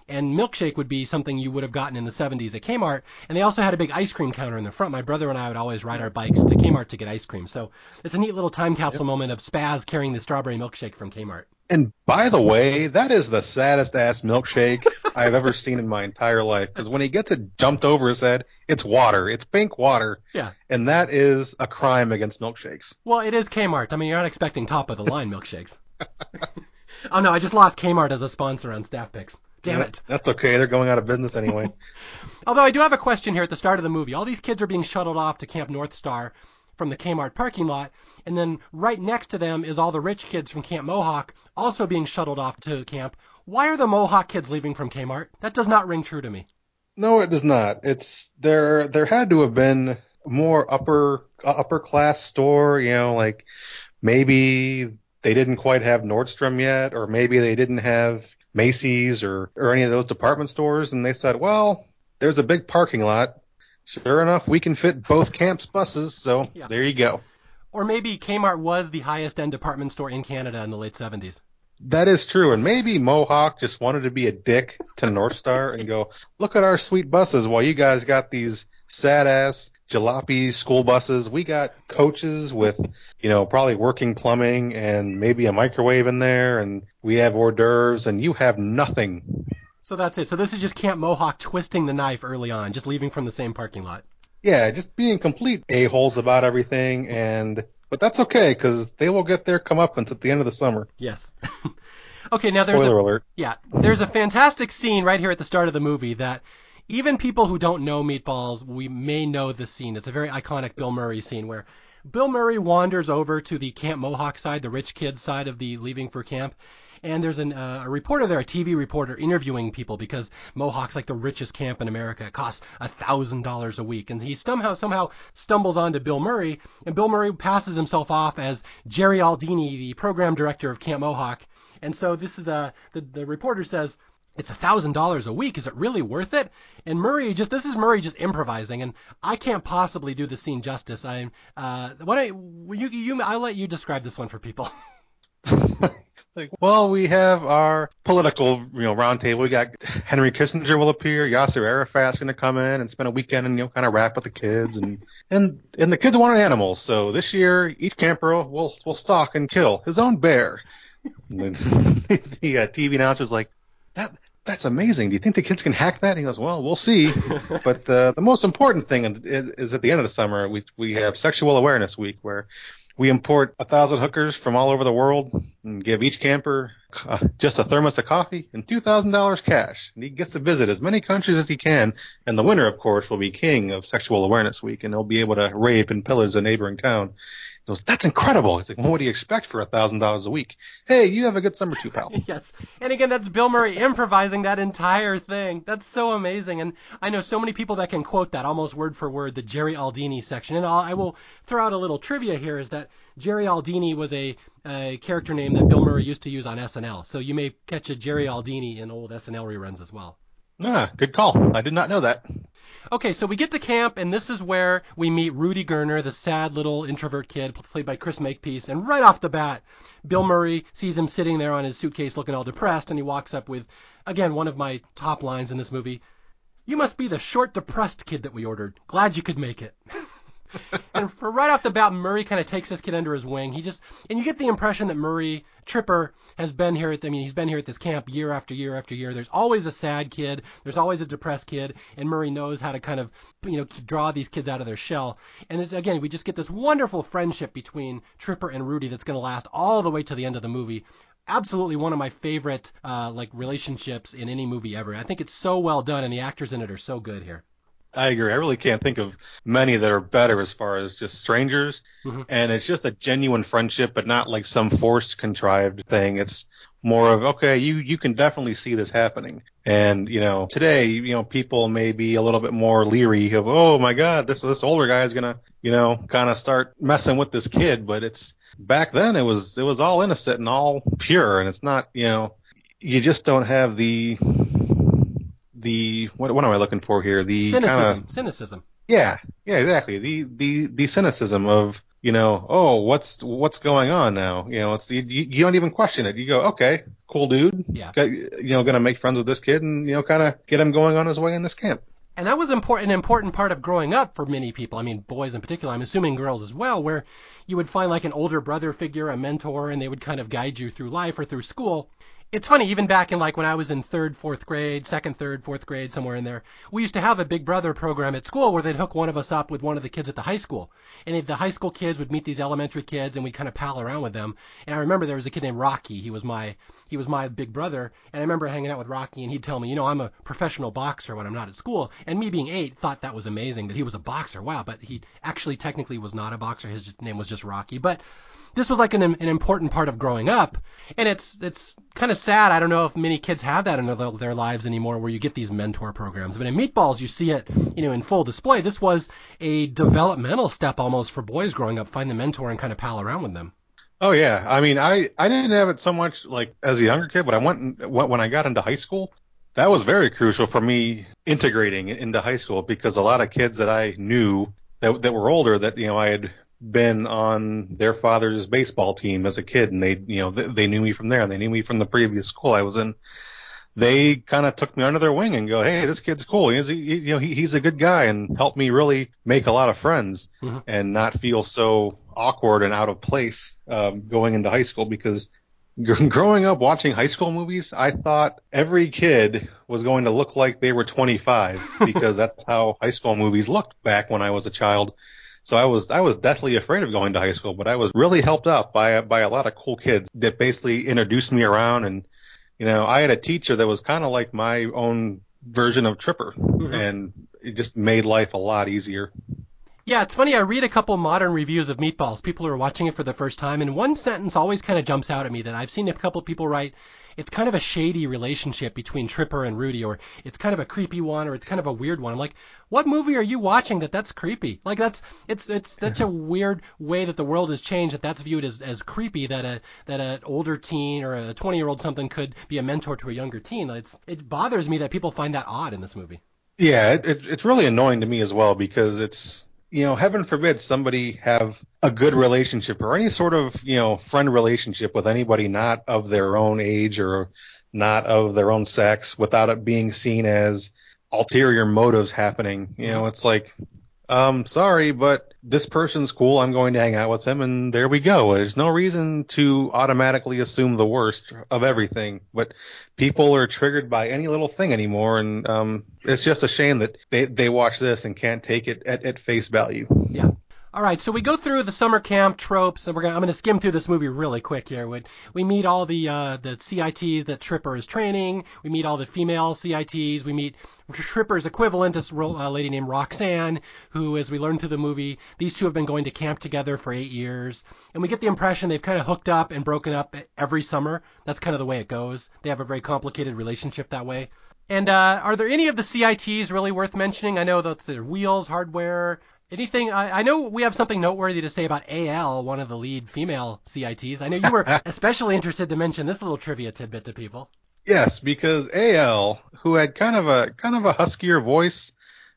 and milkshake would be something you would have gotten in the 70s at Kmart. And they also had a big ice cream counter in the front. My brother and I would always ride our bikes to Kmart to get ice cream. So it's a neat little time capsule yep. moment of Spaz carrying the strawberry milkshake from Kmart. And by the way, that is the saddest ass milkshake [LAUGHS] I've ever seen in my entire life. Because when he gets it jumped over his head, it's water. It's pink water. Yeah. And that is a crime against milkshakes. Well, it is Kmart. I mean, you're not expecting top of the line milkshakes. [LAUGHS] oh no, I just lost Kmart as a sponsor on Staff Picks. Damn it. That's okay. They're going out of business anyway. [LAUGHS] Although I do have a question here at the start of the movie. All these kids are being shuttled off to Camp North Star from the Kmart parking lot, and then right next to them is all the rich kids from Camp Mohawk also being shuttled off to camp. Why are the Mohawk kids leaving from Kmart? That does not ring true to me. No, it does not. It's there. There had to have been more upper uh, upper class store. You know, like maybe they didn't quite have Nordstrom yet, or maybe they didn't have Macy's or, or any of those department stores, and they said, well, there's a big parking lot. Sure enough, we can fit both camps' buses, so yeah. there you go. Or maybe Kmart was the highest end department store in Canada in the late 70s. That is true, and maybe Mohawk just wanted to be a dick to North Star and go, look at our sweet buses while you guys got these sad ass jalopy school buses. We got coaches with, you know, probably working plumbing and maybe a microwave in there, and we have hors d'oeuvres, and you have nothing. So that's it. So this is just Camp Mohawk twisting the knife early on, just leaving from the same parking lot. Yeah, just being complete a-holes about everything, and but that's okay because they will get their comeuppance at the end of the summer. Yes. [LAUGHS] okay, now Spoiler there's a, alert. Yeah, there's a fantastic scene right here at the start of the movie that even people who don't know Meatballs, we may know the scene. It's a very iconic Bill Murray scene where Bill Murray wanders over to the Camp Mohawk side, the rich kids side of the leaving for camp. And there's an, uh, a reporter there, a TV reporter, interviewing people because Mohawk's like the richest camp in America. It costs a thousand dollars a week, and he somehow somehow stumbles onto Bill Murray, and Bill Murray passes himself off as Jerry Aldini, the program director of Camp Mohawk. And so this is a uh, the, the reporter says, it's a thousand dollars a week. Is it really worth it? And Murray just this is Murray just improvising, and I can't possibly do the scene justice. I uh, what I you you I'll let you describe this one for people. [LAUGHS] like, well, we have our political you know roundtable. We got Henry Kissinger will appear. Yasser Arafat's going to come in and spend a weekend and you know kind of rap with the kids, and and and the kids wanted animals. So this year, each camper will will stalk and kill his own bear. [LAUGHS] The uh, TV announcer's like, that that's amazing. Do you think the kids can hack that? He goes, well, we'll see. [LAUGHS] but uh, the most important thing is, is, at the end of the summer, we we have Sexual Awareness Week, where we import a thousand hookers from all over the world and give each camper uh, just a thermos of coffee and two thousand dollars cash. And he gets to visit as many countries as he can. And the winner, of course, will be king of Sexual Awareness Week, and he'll be able to rape and pillage a neighboring town goes, that's incredible. He's like, well, what do you expect for a thousand dollars a week? Hey, you have a good summer too, pal. [LAUGHS] yes. And again, that's Bill Murray improvising that entire thing. That's so amazing. And I know so many people that can quote that almost word for word, the Jerry Aldini section. And I'll, I will throw out a little trivia here is that Jerry Aldini was a, a character name that Bill Murray used to use on SNL. So you may catch a Jerry Aldini in old SNL reruns as well. Ah, good call. I did not know that. Okay, so we get to camp, and this is where we meet Rudy Gerner, the sad little introvert kid played by Chris Makepeace. And right off the bat, Bill Murray sees him sitting there on his suitcase looking all depressed, and he walks up with, again, one of my top lines in this movie. You must be the short, depressed kid that we ordered. Glad you could make it. [LAUGHS] and [LAUGHS] for right off the bat, Murray kind of takes this kid under his wing. He just, and you get the impression that Murray Tripper has been here at, the, I mean, he's been here at this camp year after year after year. There's always a sad kid. There's always a depressed kid, and Murray knows how to kind of, you know, draw these kids out of their shell. And it's, again, we just get this wonderful friendship between Tripper and Rudy that's going to last all the way to the end of the movie absolutely one of my favorite uh, like relationships in any movie ever. I think it's so well done, and the actors in it are so good here. I agree. I really can't think of many that are better as far as just strangers. Mhm. And it's just a genuine friendship, but not like some forced contrived thing. It's more of, okay, you, you can definitely see this happening. And, you know, today, you know, people may be a little bit more leery of, oh my God, this, this older guy is going to, you know, kind of start messing with this kid. But it's back then it was, it was all innocent and all pure. And it's not, you know, you just don't have the, the, what, what am I looking for here? The kind of, Cynicism. Cynicism. yeah, yeah, exactly. The the the cynicism of you know, oh, what's what's going on now? You know, it's you, you you don't even question it. You go, okay, cool dude. Yeah. Got- you know, gonna make friends with this kid and you know, kind of get him going on his way in this camp. And that was important, an important part of growing up for many people. I mean, boys in particular. I'm assuming girls as well, where you would find like an older brother figure, a mentor, and they would kind of guide you through life or through school. It's funny, even back in like when I was in third, fourth grade, second, third, fourth grade, somewhere in there, we used to have a Big Brother program at school where they'd hook one of us up with one of the kids at the high school. And the high school kids would meet these elementary kids and we'd kind of pal around with them. And I remember there was a kid named Rocky. He was my, he was my big brother. And I remember hanging out with Rocky and he'd tell me, you know, I'm a professional boxer when I'm not at school. And me being eight thought that was amazing that he was a boxer. Wow. But he actually technically was not a boxer. His name was just Rocky. But this was like an, an important part of growing up, and it's it's kind of sad. I don't know if many kids have that in their, their lives anymore, where you get these mentor programs. But in Meatballs, you see it, you know, in full display. This was a developmental step almost for boys growing up. Find the mentor and kind of pal around with them. Oh yeah, I mean, I I didn't have it so much like as a younger kid, but I went when when I got into high school. That was very crucial for me integrating into high school because a lot of kids that I knew that that were older that you know I had been on their father's baseball team as a kid and they you know they, they knew me from there and they knew me from the previous school I was in. They kind of took me under their wing and go, hey, this kid's cool. He's he, you know he, he's a good guy and helped me really make a lot of friends Mhm. and not feel so awkward and out of place um, going into high school because gr- growing up watching high school movies, I thought every kid was going to look like they were 25 [LAUGHS] because that's how high school movies looked back when I was a child. So I was I was deathly afraid of going to high school, but I was really helped out by by a lot of cool kids that basically introduced me around and you know, I had a teacher that was kind of like my own version of Tripper mm-hmm. and it just made life a lot easier. Yeah, it's funny. I read a couple modern reviews of Meatballs. People who are watching it for the first time, and one sentence always kind of jumps out at me that I've seen a couple people write. It's kind of a shady relationship between Tripper and Rudy, or it's kind of a creepy one, or it's kind of a weird one. I'm like, what movie are you watching that that's creepy? Like that's it's it's such a weird way that the world has changed that that's viewed as, as creepy that a that an older teen or a 20 year old something could be a mentor to a younger teen. It's it bothers me that people find that odd in this movie. Yeah, it, it, it's really annoying to me as well because it's, you know, heaven forbid somebody have a good relationship or any sort of, you know, friend relationship with anybody not of their own age or not of their own sex without it being seen as ulterior motives happening. You know, it's like, um, sorry, but this person's cool. I'm going to hang out with him and there we go. There's no reason to automatically assume the worst of everything, but people are triggered by any little thing anymore. And, um, it's just a shame that they, they watch this and can't take it at, at face value. Yeah. All right, so we go through the summer camp tropes, and we're gonna, I'm going to skim through this movie really quick here. We, we meet all the uh, the CITs that Tripper is training. We meet all the female CITs. We meet Tripper's equivalent, this uh, lady named Roxanne, who, as we learn through the movie, these two have been going to camp together for eight years, and we get the impression they've kind of hooked up and broken up every summer. That's kind of the way it goes. They have a very complicated relationship that way. And uh, are there any of the CITs really worth mentioning? I know that they're wheels, hardware. Anything? I, I know we have something noteworthy to say about AL, one of the lead female CITs. I know you were [LAUGHS] especially interested to mention this little trivia tidbit to people. Yes, because AL, who had kind of a kind of a huskier voice,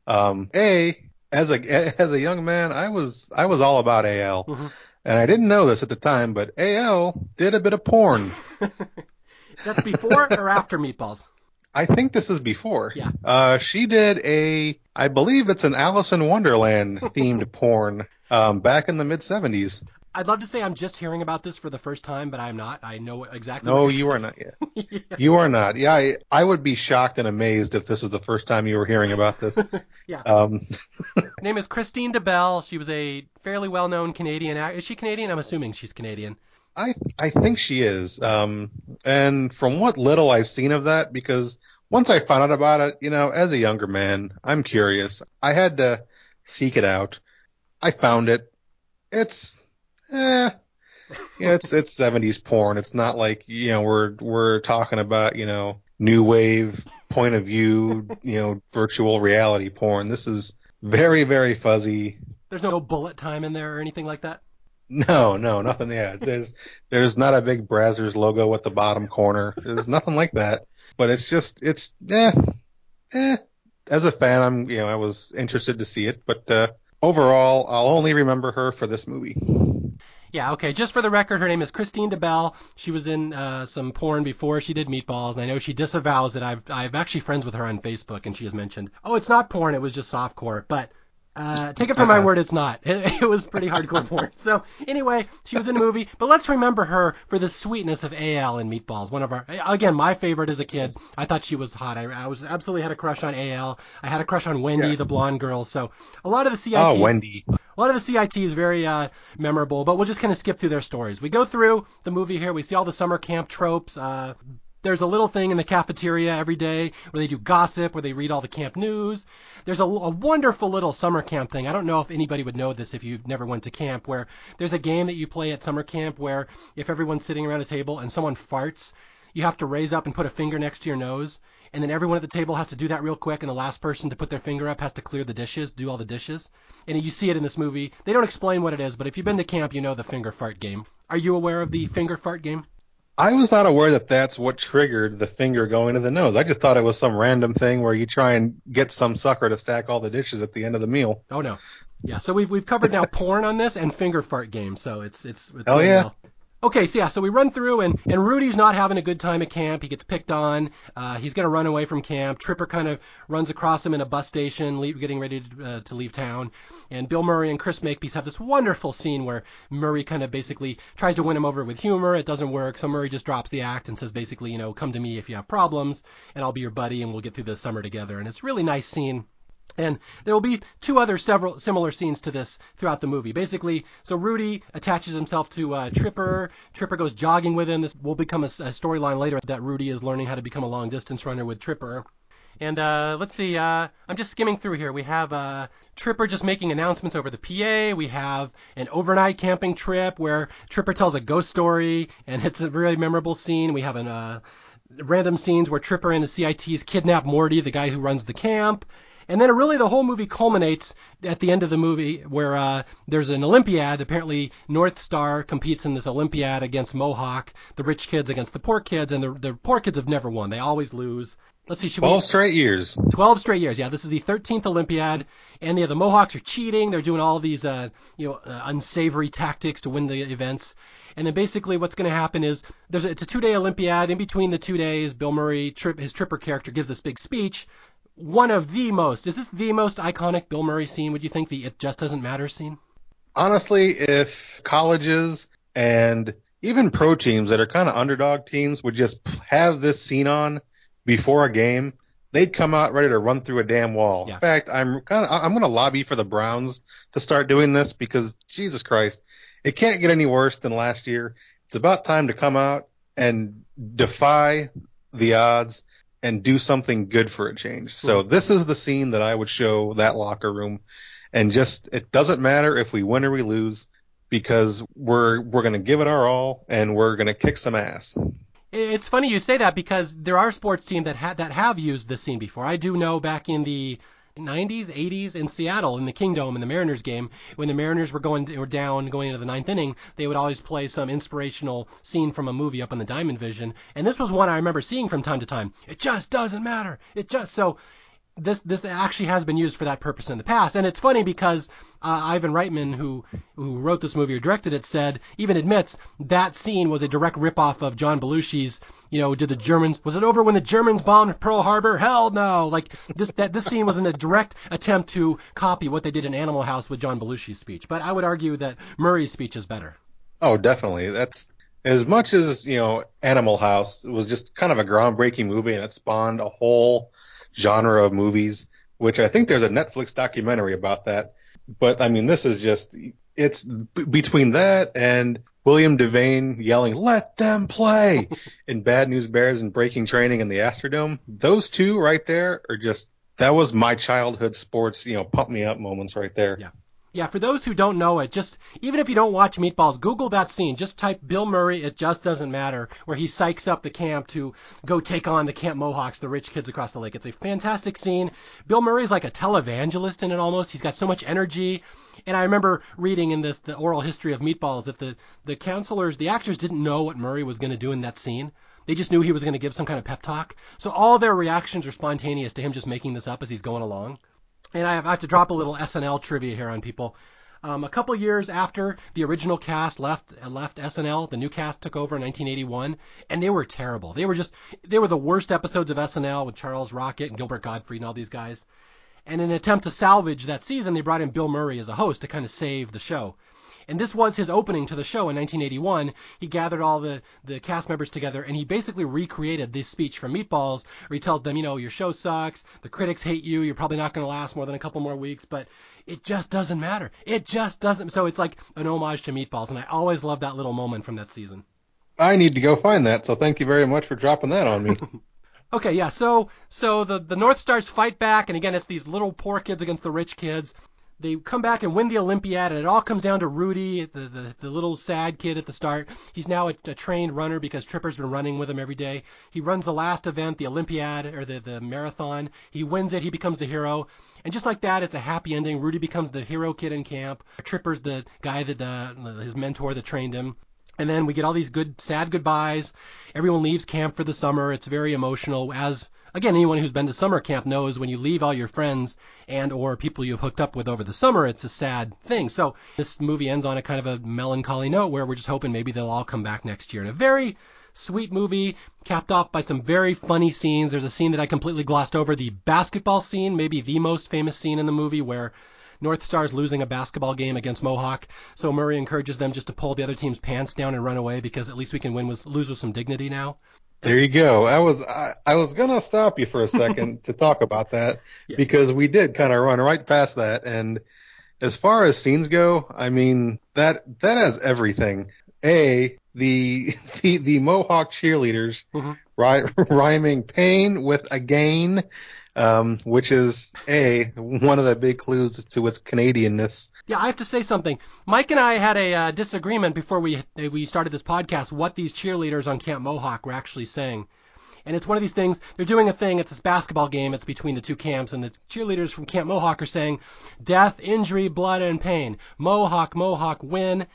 um, A as a as a young man, I was I was all about AL, Mhm. and I didn't know this at the time, but AL did a bit of porn. [LAUGHS] That's before or after Meatballs? I think this is before. Yeah. Uh, she did a, I believe it's an Alice in Wonderland [LAUGHS] themed porn, um, back in the mid '70s. I'd love to say I'm just hearing about this for the first time, but I'm not. I know exactly. No, what you are not yet. [LAUGHS] [LAUGHS] You are not. Yeah, I, I would be shocked and amazed if this was the first time you were hearing about this. Yeah. Um, Her name is Kristine DeBell. She was a fairly well-known Canadian. Is she Canadian? I'm assuming she's Canadian. I I think she is. Um, and from what little I've seen of that, because once I found out about it, you know, as a younger man, I'm curious. I had to seek it out. I found it. It's, eh, yeah, it's it's 70s porn. It's not like you know we're we're talking about you know new wave point of view, you know, virtual reality porn. This is very very fuzzy. There's no bullet time in there or anything like that. No, no, nothing. Yeah, it says there's not a big Brazzers logo at the bottom corner. There's nothing like that. But it's just it's eh, eh. As a fan, I'm you know I was interested to see it, but uh, overall, I'll only remember her for this movie. Yeah, okay. Just for the record, her name is Kristine DeBell. She was in uh, some porn before she did Meatballs, and I know she disavows it. I've I've actually friends with her on Facebook, and she has mentioned, oh, it's not porn, it was just softcore. But uh, take it for my uh-uh. word, it's not. It, [LAUGHS] it, was pretty hardcore porn. [LAUGHS] So anyway, she was in a movie, but let's remember her for the sweetness of Al and Meatballs. One of our, again, my favorite as a kid. I thought she was hot. I, I was absolutely had a crush on Al. I had a crush on Wendy, yeah. the blonde girl. So a lot of the CIT. Oh, Wendy. A lot of the CIT is very uh, memorable, but we'll just kind of skip through their stories. We go through the movie here. We see all the summer camp tropes. Uh, there's a little thing in the cafeteria every day where they do gossip, where they read all the camp news. There's a, a, wonderful little summer camp thing. I don't know if anybody would know this if you've never went to camp, where there's a game that you play at summer camp where if everyone's sitting around a table and someone farts, you have to raise up and put a finger next to your nose, and then everyone at the table has to do that real quick, and the last person to put their finger up has to clear the dishes, do all the dishes. And you see it in this movie. They don't explain what it is, but if you've been to camp, you know the finger fart game. Are you aware of the finger fart game? I was not aware that that's what triggered the finger going to the nose. I just thought it was some random thing where you try and get some sucker to stack all the dishes at the end of the meal. Oh no. Yeah, so we've we've covered now porn on this and finger fart game, so it's it's, it's oh yeah. Well. Okay, so yeah, so we run through, and, and Rudy's not having a good time at camp. He gets picked on. Uh, he's going to run away from camp. Tripper kind of runs across him in a bus station, leave, getting ready to, uh, to leave town. And Bill Murray and Chris Makepeace have this wonderful scene where Murray kind of basically tries to win him over with humor. It doesn't work, so Murray just drops the act and says basically, you know, come to me if you have problems, and I'll be your buddy, and we'll get through this summer together. And it's really nice scene. And there will be two other several similar scenes to this throughout the movie. Basically, so Rudy attaches himself to uh, Tripper. Tripper goes jogging with him. This will become a, a storyline later that Rudy is learning how to become a long distance runner with Tripper. And uh, let's see, uh, I'm just skimming through here. We have uh, Tripper just making announcements over the PA. We have an overnight camping trip where Tripper tells a ghost story, and it's a really memorable scene. We have an uh, random scenes where Tripper and the CITs kidnap Morty, the guy who runs the camp. And then really the whole movie culminates at the end of the movie where uh, there's an Olympiad. Apparently North Star competes in this Olympiad against Mohawk, the rich kids against the poor kids, and the, the poor kids have never won. They always lose. Let's see. Should 12 we, straight years. 12 straight years. Yeah, this is the 13th Olympiad, and yeah, the Mohawks are cheating. They're doing all these, uh, you know, uh, unsavory tactics to win the events. And then basically what's going to happen is there's a, it's a two-day Olympiad. In between the two days, Bill Murray, Trip, his Tripper character, gives this big speech one of the most. Is this the most iconic Bill Murray scene? Would you think the "It Just Doesn't Matter" scene? Honestly, if colleges and even pro teams that are kind of underdog teams would just have this scene on before a game, they'd come out ready to run through a damn wall. Yeah. In fact, I'm kind of I'm going to lobby for the Browns to start doing this because Jesus Christ, it can't get any worse than last year. It's about time to come out and defy the odds and do something good for a change. So hmm. this is the scene that I would show that locker room and just it doesn't matter if we win or we lose because we're we're going to give it our all and we're going to kick some ass. It's funny you say that because there are sports teams that ha- that have used this scene before. I do know back in the 90s, 80s in Seattle in the Kingdome in the Mariners game when the Mariners were going were down going into the ninth inning, they would always play some inspirational scene from a movie up on the Diamond Vision, and this was one I remember seeing from time to time. It just doesn't matter. It just so this this actually has been used for that purpose in the past, and it's funny because uh, Ivan Reitman, who who wrote this movie or directed it, said even admits that scene was a direct ripoff of John Belushi's. You know, did the Germans was it over when the Germans bombed Pearl Harbor? Hell no! Like this that this scene was in a direct attempt to copy what they did in Animal House with John Belushi's speech. But I would argue that Murray's speech is better. Oh, definitely. That's as much as you know, Animal House was just kind of a groundbreaking movie, and it spawned a whole genre of movies, which I think there's a Netflix documentary about that. But I mean, this is just, it's b- between that and William Devane yelling, let them play [LAUGHS] in Bad News Bears and Breaking Training in the Astrodome. Those two right there are just, that was my childhood sports, you know, pump me up moments right there. Yeah. Yeah, for those who don't know it, just even if you don't watch Meatballs, Google that scene. Just type Bill Murray, it just doesn't matter, where he psychs up the camp to go take on the Camp Mohawks, the rich kids across the lake. It's a fantastic scene. Bill Murray's like a televangelist in it almost. He's got so much energy. And I remember reading in this the oral history of Meatballs that the the counselors, the actors didn't know what Murray was going to do in that scene. They just knew he was going to give some kind of pep talk. So all their reactions are spontaneous to him just making this up as he's going along. And I have, to drop a little SNL trivia here on people. Um, a couple years after the original cast left left SNL, the new cast took over in 1981, and they were terrible. They were just they were the worst episodes of SNL with Charles Rocket and Gilbert Gottfried and all these guys. And in an attempt to salvage that season, they brought in Bill Murray as a host to kind of save the show. And this was his opening to the show in 1981. He gathered all the, the cast members together and he basically recreated this speech from Meatballs where he tells them, you know, your show sucks, the critics hate you, you're probably not going to last more than a couple more weeks, but it just doesn't matter. It just doesn't. So it's like an homage to Meatballs, and I always love that little moment from that season. I need to go find that, so thank you very much for dropping that on me. [LAUGHS] Okay, yeah. So so the the North Stars fight back, and again, it's these little poor kids against the rich kids. They come back and win the Olympiad, and it all comes down to Rudy, the the, the little sad kid at the start. He's now a, a trained runner because Tripper's been running with him every day. He runs the last event, the Olympiad or the the marathon. He wins it. He becomes the hero. And just like that, it's a happy ending. Rudy becomes the hero kid in camp. Tripper's the guy that uh, his mentor that trained him. And then we get all these good, sad goodbyes. Everyone leaves camp for the summer. It's very emotional. As again, anyone who's been to summer camp knows, when you leave all your friends and or people you've hooked up with over the summer, it's a sad thing. So this movie ends on a kind of a melancholy note where we're just hoping maybe they'll all come back next year. And a very sweet movie, capped off by some very funny scenes. There's a scene that I completely glossed over, the basketball scene, maybe the most famous scene in the movie where North Star's losing a basketball game against Mohawk, so Murray encourages them just to pull the other team's pants down and run away because at least we can win with lose with some dignity now. There you go. I was I, I was gonna stop you for a second [LAUGHS] to talk about that yeah. because we did kind of run right past that. And as far as scenes go, I mean that that has everything. A the [LAUGHS] the the Mohawk cheerleaders mm-hmm. ry- [LAUGHS] rhyming pain with again um, which is a one of the big clues to its Canadianness. Yeah, I have to say something. Mike and I had a uh, disagreement before we we started this podcast. What these cheerleaders on Camp Mohawk were actually saying. And it's one of these things, they're doing a thing at this basketball game. It's between the two camps, and the cheerleaders from Camp Mohawk are saying, death, injury, blood, and pain. Mohawk, Mohawk, win.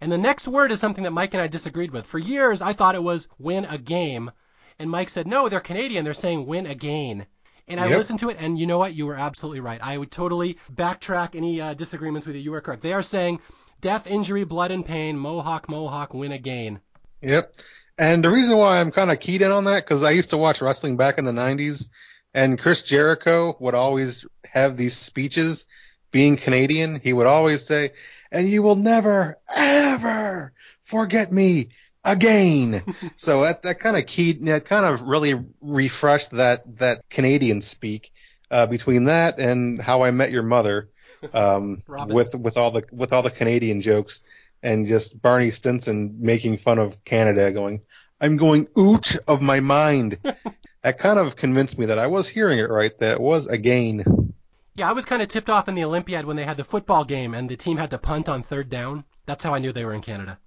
And the next word is something that Mike and I disagreed with. For years, I thought it was win a game. And Mike said, no, they're Canadian. They're saying win again. And I yep. listened to it, and you know what? You were absolutely right. I would totally backtrack any uh, disagreements with you. You were correct. They are saying death, injury, blood, and pain. Mohawk, Mohawk, win again. Yep. And the reason why I'm kind of keyed in on that, because I used to watch wrestling back in the 90s, and Chris Jericho would always have these speeches being Canadian. He would always say, and you will never, ever forget me again. [LAUGHS] so that that kind of keyed, that kind of really refreshed that that Canadian speak uh, between that and How I Met Your Mother, um, [LAUGHS] with with all the with all the Canadian jokes and just Barney Stinson making fun of Canada, going, "I'm going oot of my mind." [LAUGHS] that kind of convinced me that I was hearing it right. That it was again. Yeah, I was kind of tipped off in the Olympiad when they had the football game and the team had to punt on third down. That's how I knew they were in Canada.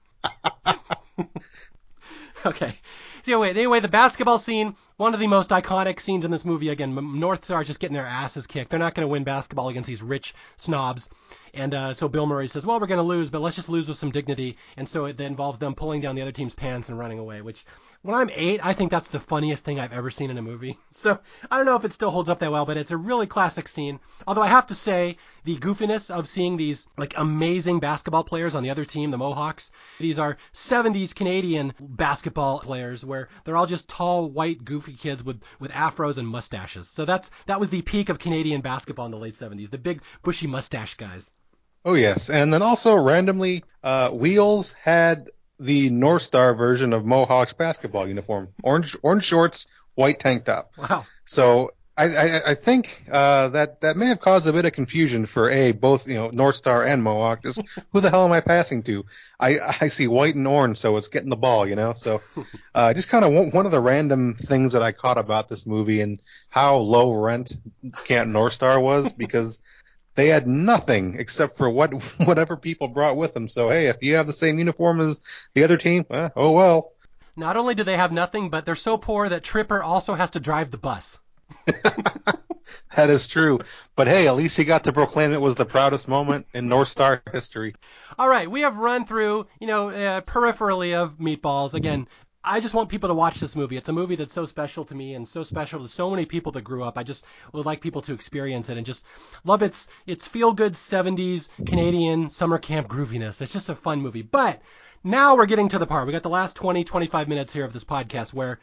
[LAUGHS] okay. So anyway, anyway, the basketball scene, one of the most iconic scenes in this movie. Again, North Star just getting their asses kicked. They're not going to win basketball against these rich snobs. And uh, so Bill Murray says, well, we're going to lose, but let's just lose with some dignity. And so it involves them pulling down the other team's pants and running away, which when I'm eight, I think that's the funniest thing I've ever seen in a movie. [LAUGHS] So I don't know if it still holds up that well, but it's a really classic scene. Although I have to say, the goofiness of seeing these like amazing basketball players on the other team, the Mohawks. These are 70s Canadian basketball players where they're all just tall, white, goofy kids with, with afros and mustaches. So that's that was the peak of Canadian basketball in the late 70s. The big bushy mustache guys. Oh yes, and then also randomly, uh, Wheels had the North Star version of Mohawks basketball uniform. Orange orange shorts, white tank top. Wow. So I, I, I think uh, that that may have caused a bit of confusion for a both you know North Star and Mohawk. Just who the hell am I passing to? I I see white and orange, so it's getting the ball, you know. So uh, just kind of one, of the random things that I caught about this movie and how low rent Canton North Star was [LAUGHS] because they had nothing except for what whatever people brought with them. So hey, if you have the same uniform as the other team, eh, oh well. Not only do they have nothing, but they're so poor that Tripper also has to drive the bus. [LAUGHS] that is true. But hey, at least he got to proclaim it was the proudest moment in North Star history. All right, we have run through, you know, uh, peripherally of Meatballs. Again, I just want people to watch this movie. It's a movie that's so special to me and so special to so many people that grew up. I just would like people to experience it and just love its its feel good 70s Canadian summer camp grooviness. It's just a fun movie. But now we're getting to the part. We got the last 20 25 minutes here of this podcast where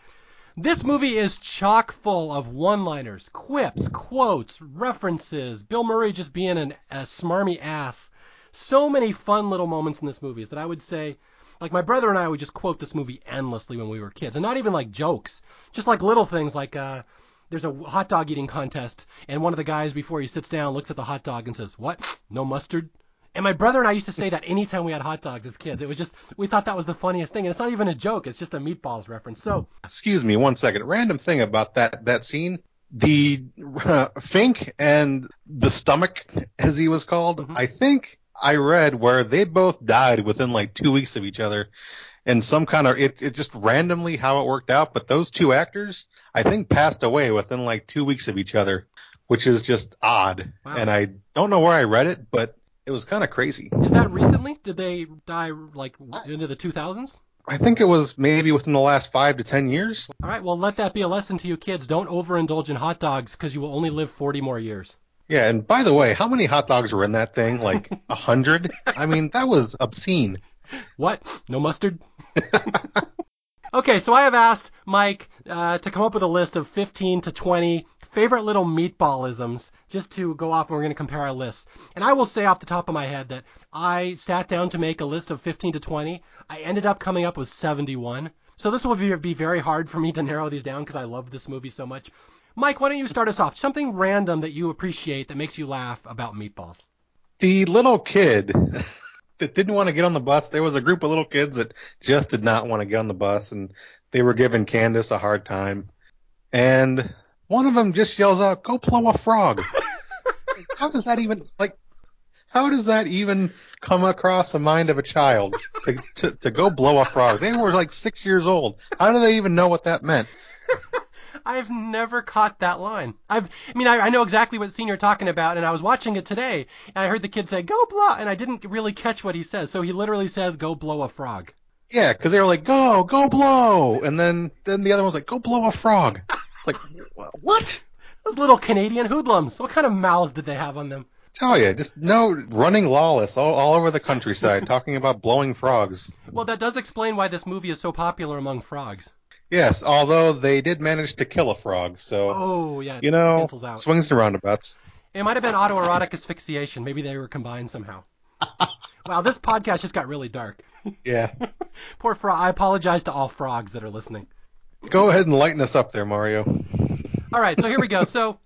this movie is chock full of one-liners, quips, quotes, references. Bill Murray just being an, a smarmy ass. So many fun little moments in this movie is that I would say, like my brother and I would just quote this movie endlessly when we were kids, and not even like jokes, just like little things like uh, there's a hot dog eating contest, and one of the guys before he sits down looks at the hot dog and says, "What? No mustard?" And my brother and I used to say that anytime we had hot dogs as kids. It was just we thought that was the funniest thing, and it's not even a joke. It's just a meatballs reference. So, excuse me, one second. Random thing about that that scene. The uh, Fink and the stomach, as he was called, mm-hmm. I think I read where they both died within like two weeks of each other, and some kind of it, it just randomly how it worked out. But those two actors, I think, passed away within like two weeks of each other, which is just odd. Wow. And I don't know where I read it, but it was kind of crazy. Is that recently? Did they die like into the 2000s? I think it was maybe within the last five to ten years. All right, well, let that be a lesson to you kids. Don't overindulge in hot dogs because you will only live 40 more years. Yeah, and by the way, how many hot dogs were in that thing? Like a hundred? I mean, that was obscene. What? No mustard? [LAUGHS] okay, so I have asked Mike uh, to come up with a list of 15 to 20 favorite little meatballisms just to go off and we're going to compare our lists. And I will say off the top of my head that I sat down to make a list of 15 to 20. I ended up coming up with 71. So this will be very hard for me to narrow these down because I love this movie so much. Mike, why don't you start us off? Something random that you appreciate that makes you laugh about meatballs. The little kid [LAUGHS] that didn't want to get on the bus. There was a group of little kids that just did not want to get on the bus and they were giving Candace a hard time. And one of them just yells out, "Go blow a frog." how does that even like? How does that even come across the mind of a child to, to to go blow a frog? They were like six years old. How do they even know what that meant? [LAUGHS] I've never caught that line. I've, I mean, I, I know exactly what scene you're talking about, and I was watching it today, and I heard the kid say, "Go blow," and I didn't really catch what he says. So he literally says, "Go blow a frog." Yeah, because they were like, "Go, go blow," and then then the other one's like, "Go blow a frog." It's like, what? Those little Canadian hoodlums. What kind of mouths did they have on them? Tell you, just no running lawless all, all over the countryside, [LAUGHS] talking about blowing frogs. Well, that does explain why this movie is so popular among frogs. Yes, although they did manage to kill a frog, so oh yeah, you know, swings and roundabouts. It might have been autoerotic asphyxiation. Maybe they were combined somehow. [LAUGHS] wow, this podcast just got really dark. Yeah. [LAUGHS] Poor frog. I apologize to all frogs that are listening. Go ahead and lighten us up there, Mario. All right, so here we go. So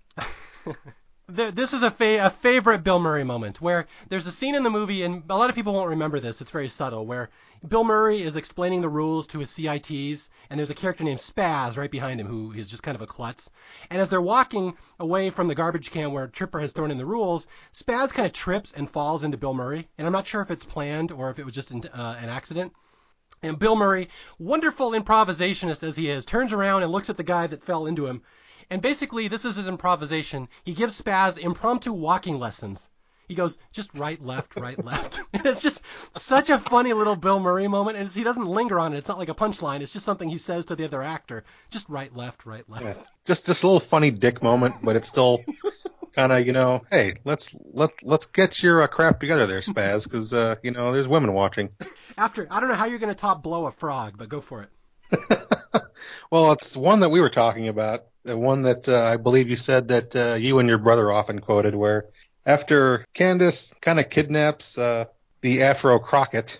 [LAUGHS] this is a, fa- a favorite Bill Murray moment where there's a scene in the movie, and a lot of people won't remember this. It's very subtle, where Bill Murray is explaining the rules to his CITs, and there's a character named Spaz right behind him who is just kind of a klutz. And as they're walking away from the garbage can where Tripper has thrown in the rules, Spaz kind of trips and falls into Bill Murray. And I'm not sure if it's planned or if it was just an, uh, an accident. And Bill Murray, wonderful improvisationist as he is, turns around and looks at the guy that fell into him. And basically, this is his improvisation. He gives Spaz impromptu walking lessons. He goes just right, left, right, [LAUGHS] left. [LAUGHS] and it's just such a funny little Bill Murray moment. And he doesn't linger on it. It's not like a punchline. It's just something he says to the other actor. Just right, left, right, left. Yeah. Just just a little funny dick moment, but it's still [LAUGHS] kind of you know, hey, let's let let's get your uh, crap together there, Spaz, because uh, you know there's women watching. After I don't know how you're going to top blow a frog, but go for it. [LAUGHS] well, it's one that we were talking about, the one that uh, I believe you said that uh, you and your brother often quoted, where after Candace kind of kidnaps uh, the Afro Crockett,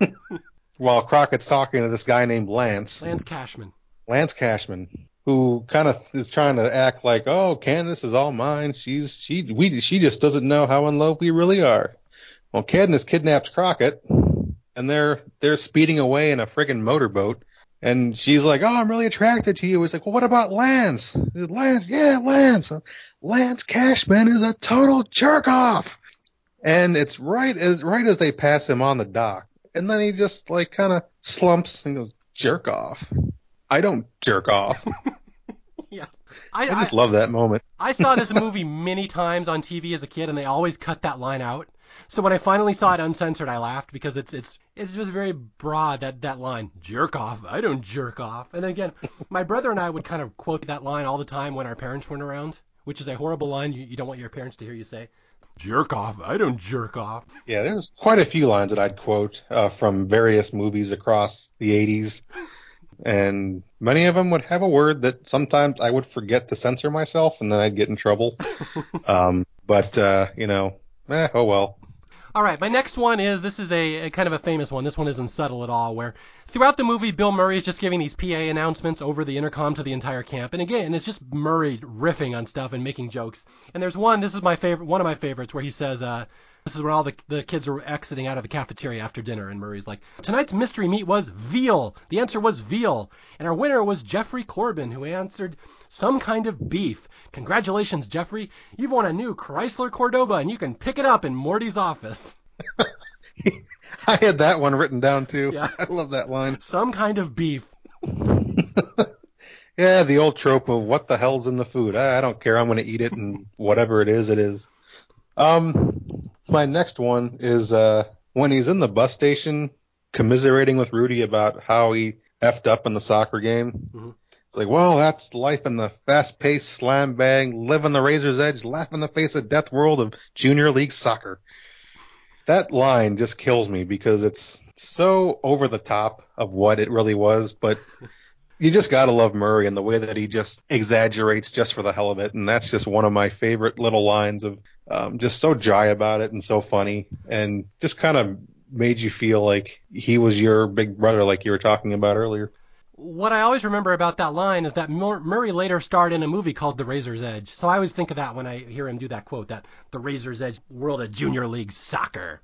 [LAUGHS] while Crockett's talking to this guy named Lance. Lance Cashman. Lance Cashman. who kind of is trying to act like, oh, Candace is all mine. She's she we she just doesn't know how in love we really are. Well, Candace kidnaps Crockett, and they're they're speeding away in a friggin' motorboat. And she's like, "Oh, I'm really attracted to you." He's like, "Well, what about Lance?" He's, Lance, yeah, Lance. Lance Cashman is a total jerk off. And it's right as right as they pass him on the dock, and then he just like kind of slumps and goes, "Jerk off." I don't jerk off. [LAUGHS] yeah. I, I just I, love that moment. I saw this movie many times on TV as a kid, and they always cut that line out. So when I finally saw it uncensored, I laughed because it's it's it's just very broad that that line jerk off. I don't jerk off. And again, [LAUGHS] my brother and I would kind of quote that line all the time when our parents weren't around, which is a horrible line you, you don't want your parents to hear you say. Jerk off. I don't jerk off. Yeah, there's quite a few lines that I'd quote uh, from various movies across the 80s. And many of them would have a word that sometimes I would forget to censor myself and then I'd get in trouble. [LAUGHS] um, but, uh, you know, eh, oh well. All right, my next one is this is a, a, kind of a famous one. This one isn't subtle at all. Where throughout the movie, Bill Murray is just giving these PA announcements over the intercom to the entire camp, and again, it's just Murray riffing on stuff and making jokes. And there's one. This is my favorite, one of my favorites, where he says, uh, this is where all the, the kids are exiting out of the cafeteria after dinner, and Murray's like, Tonight's mystery meat was veal. The answer was veal. And our winner was Jeffrey Corbin, who answered some kind of beef. Congratulations, Jeffrey. You've won a new Chrysler Cordoba, and you can pick it up in Morty's office. [LAUGHS] I had that one written down too. Yeah. I love that line. Some kind of beef. [LAUGHS] yeah, the old trope of what the hell's in the food. I, I don't care. I'm going to eat it, and whatever it is, it is. Um, my next one is uh, when he's in the bus station commiserating with Rudy about how he effed up in the soccer game. Mm-hmm. It's like, well, that's life in the fast-paced slam bang, live on the razor's edge, laugh in the face of death world of junior league soccer. That line just kills me because it's so over the top of what it really was, but [LAUGHS] you just gotta love Murray and the way that he just exaggerates just for the hell of it, and that's just one of my favorite little lines of um, just so dry about it and so funny, and just kind of made you feel like he was your big brother, like you were talking about earlier. What I always remember about that line is that Murray later starred in a movie called The Razor's Edge. So I always think of that when I hear him do that quote, that The Razor's Edge world of junior league soccer.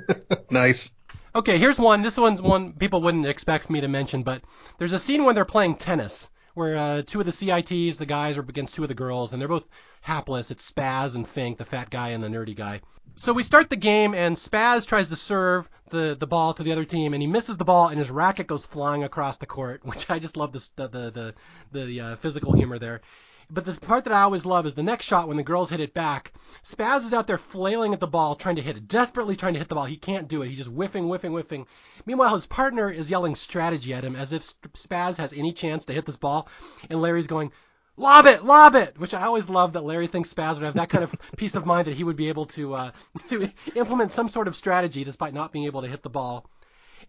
[LAUGHS] nice. Okay, here's one. This one's one people wouldn't expect me to mention, but there's a scene when they're playing tennis where uh, two of the CITs, the guys, are against two of the girls, and they're both hapless. It's Spaz and Fink, the fat guy and the nerdy guy. So we start the game, and Spaz tries to serve the, the ball to the other team, and he misses the ball, and his racket goes flying across the court, [LAUGHS] which I just love the the the the, the uh, physical humor there. But the part that I always love is the next shot when the girls hit it back. Spaz is out there flailing at the ball, trying to hit it, desperately trying to hit the ball. He can't do it. He's just whiffing, whiffing, whiffing. Meanwhile, his partner is yelling strategy at him as if Spaz has any chance to hit this ball. And Larry's going, lob it, lob it, which I always love that Larry thinks Spaz would have that kind of [LAUGHS] peace of mind that he would be able to, uh, [LAUGHS] to implement some sort of strategy despite not being able to hit the ball.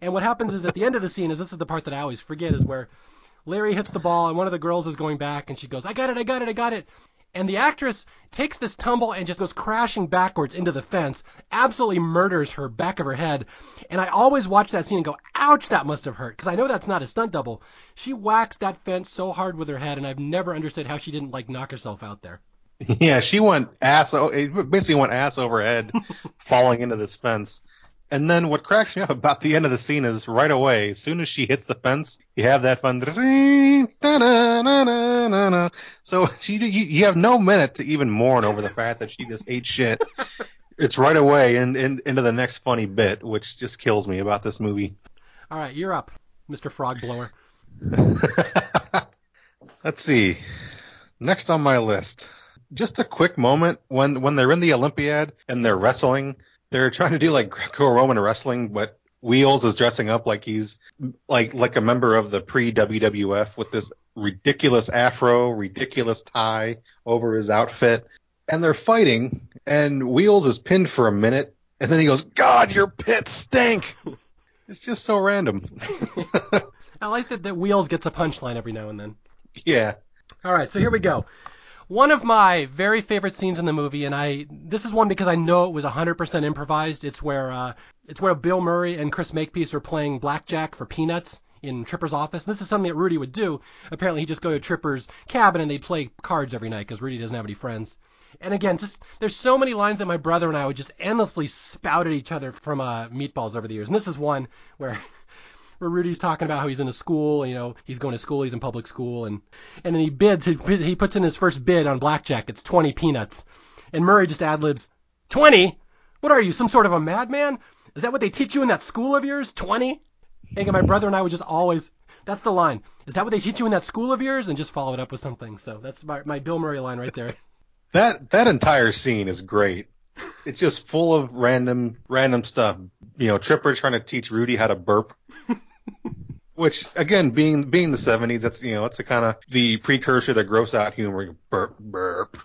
And what happens is at the end of the scene is this is the part that I always forget is where Larry hits the ball, and one of the girls is going back, and she goes, I got it, I got it, I got it. And the actress takes this tumble and just goes crashing backwards into the fence, absolutely murders her back of her head. And I always watch that scene and go, ouch, that must have hurt. Because I know that's not a stunt double. She whacks that fence so hard with her head, and I've never understood how she didn't, like, knock herself out there. [LAUGHS] Yeah, she went ass, basically went ass over head, [LAUGHS] falling into this fence. And then what cracks me up about the end of the scene is right away, as soon as she hits the fence, you have that fun. So [LAUGHS] she, you, you have no minute to even mourn over the fact that she just ate shit. [LAUGHS] It's right away in, in, into the next funny bit, which just kills me about this movie. All right, you're up, Mr. Frog Blower. [LAUGHS] Let's see. Next on my list, just a quick moment when when they're in the Olympiad and they're wrestling they're trying to do like Greco-Roman wrestling, but Wheels is dressing up like he's like like a member of the pre WWF with this ridiculous afro, ridiculous tie over his outfit, and they're fighting, and Wheels is pinned for a minute, and then he goes, "God, your pits stink." [LAUGHS] it's just so random. [LAUGHS] I like that, that Wheels gets a punchline every now and then. Yeah. All right, so here we go. One of my very favorite scenes in the movie, and I this is one because I know it was 100% improvised. It's where uh, it's where Bill Murray and Chris Makepeace are playing blackjack for peanuts in Tripper's office. And this is something that Rudy would do. Apparently, he'd just go to Tripper's cabin and they'd play cards every night because Rudy doesn't have any friends. And again, just there's so many lines that my brother and I would just endlessly spout at each other from uh, Meatballs over the years. And this is one where where Rudy's talking about how he's in a school, you know, he's going to school, he's in public school, and and then he bids, he, he puts in his first bid on blackjack. It's 20 peanuts, and Murray just ad libs, 20? What are you, some sort of a madman? Is that what they teach you in that school of yours? 20? And my brother and I would just always, that's the line. Is that what they teach you in that school of yours? And just follow it up with something. So that's my, my Bill Murray line right there. That that entire scene is great. It's just full of random random stuff. You know, Tripper trying to teach Rudy how to burp. Which again, being being the seventies, that's you know, that's the kind of the precursor to gross out humor. Burp, burp.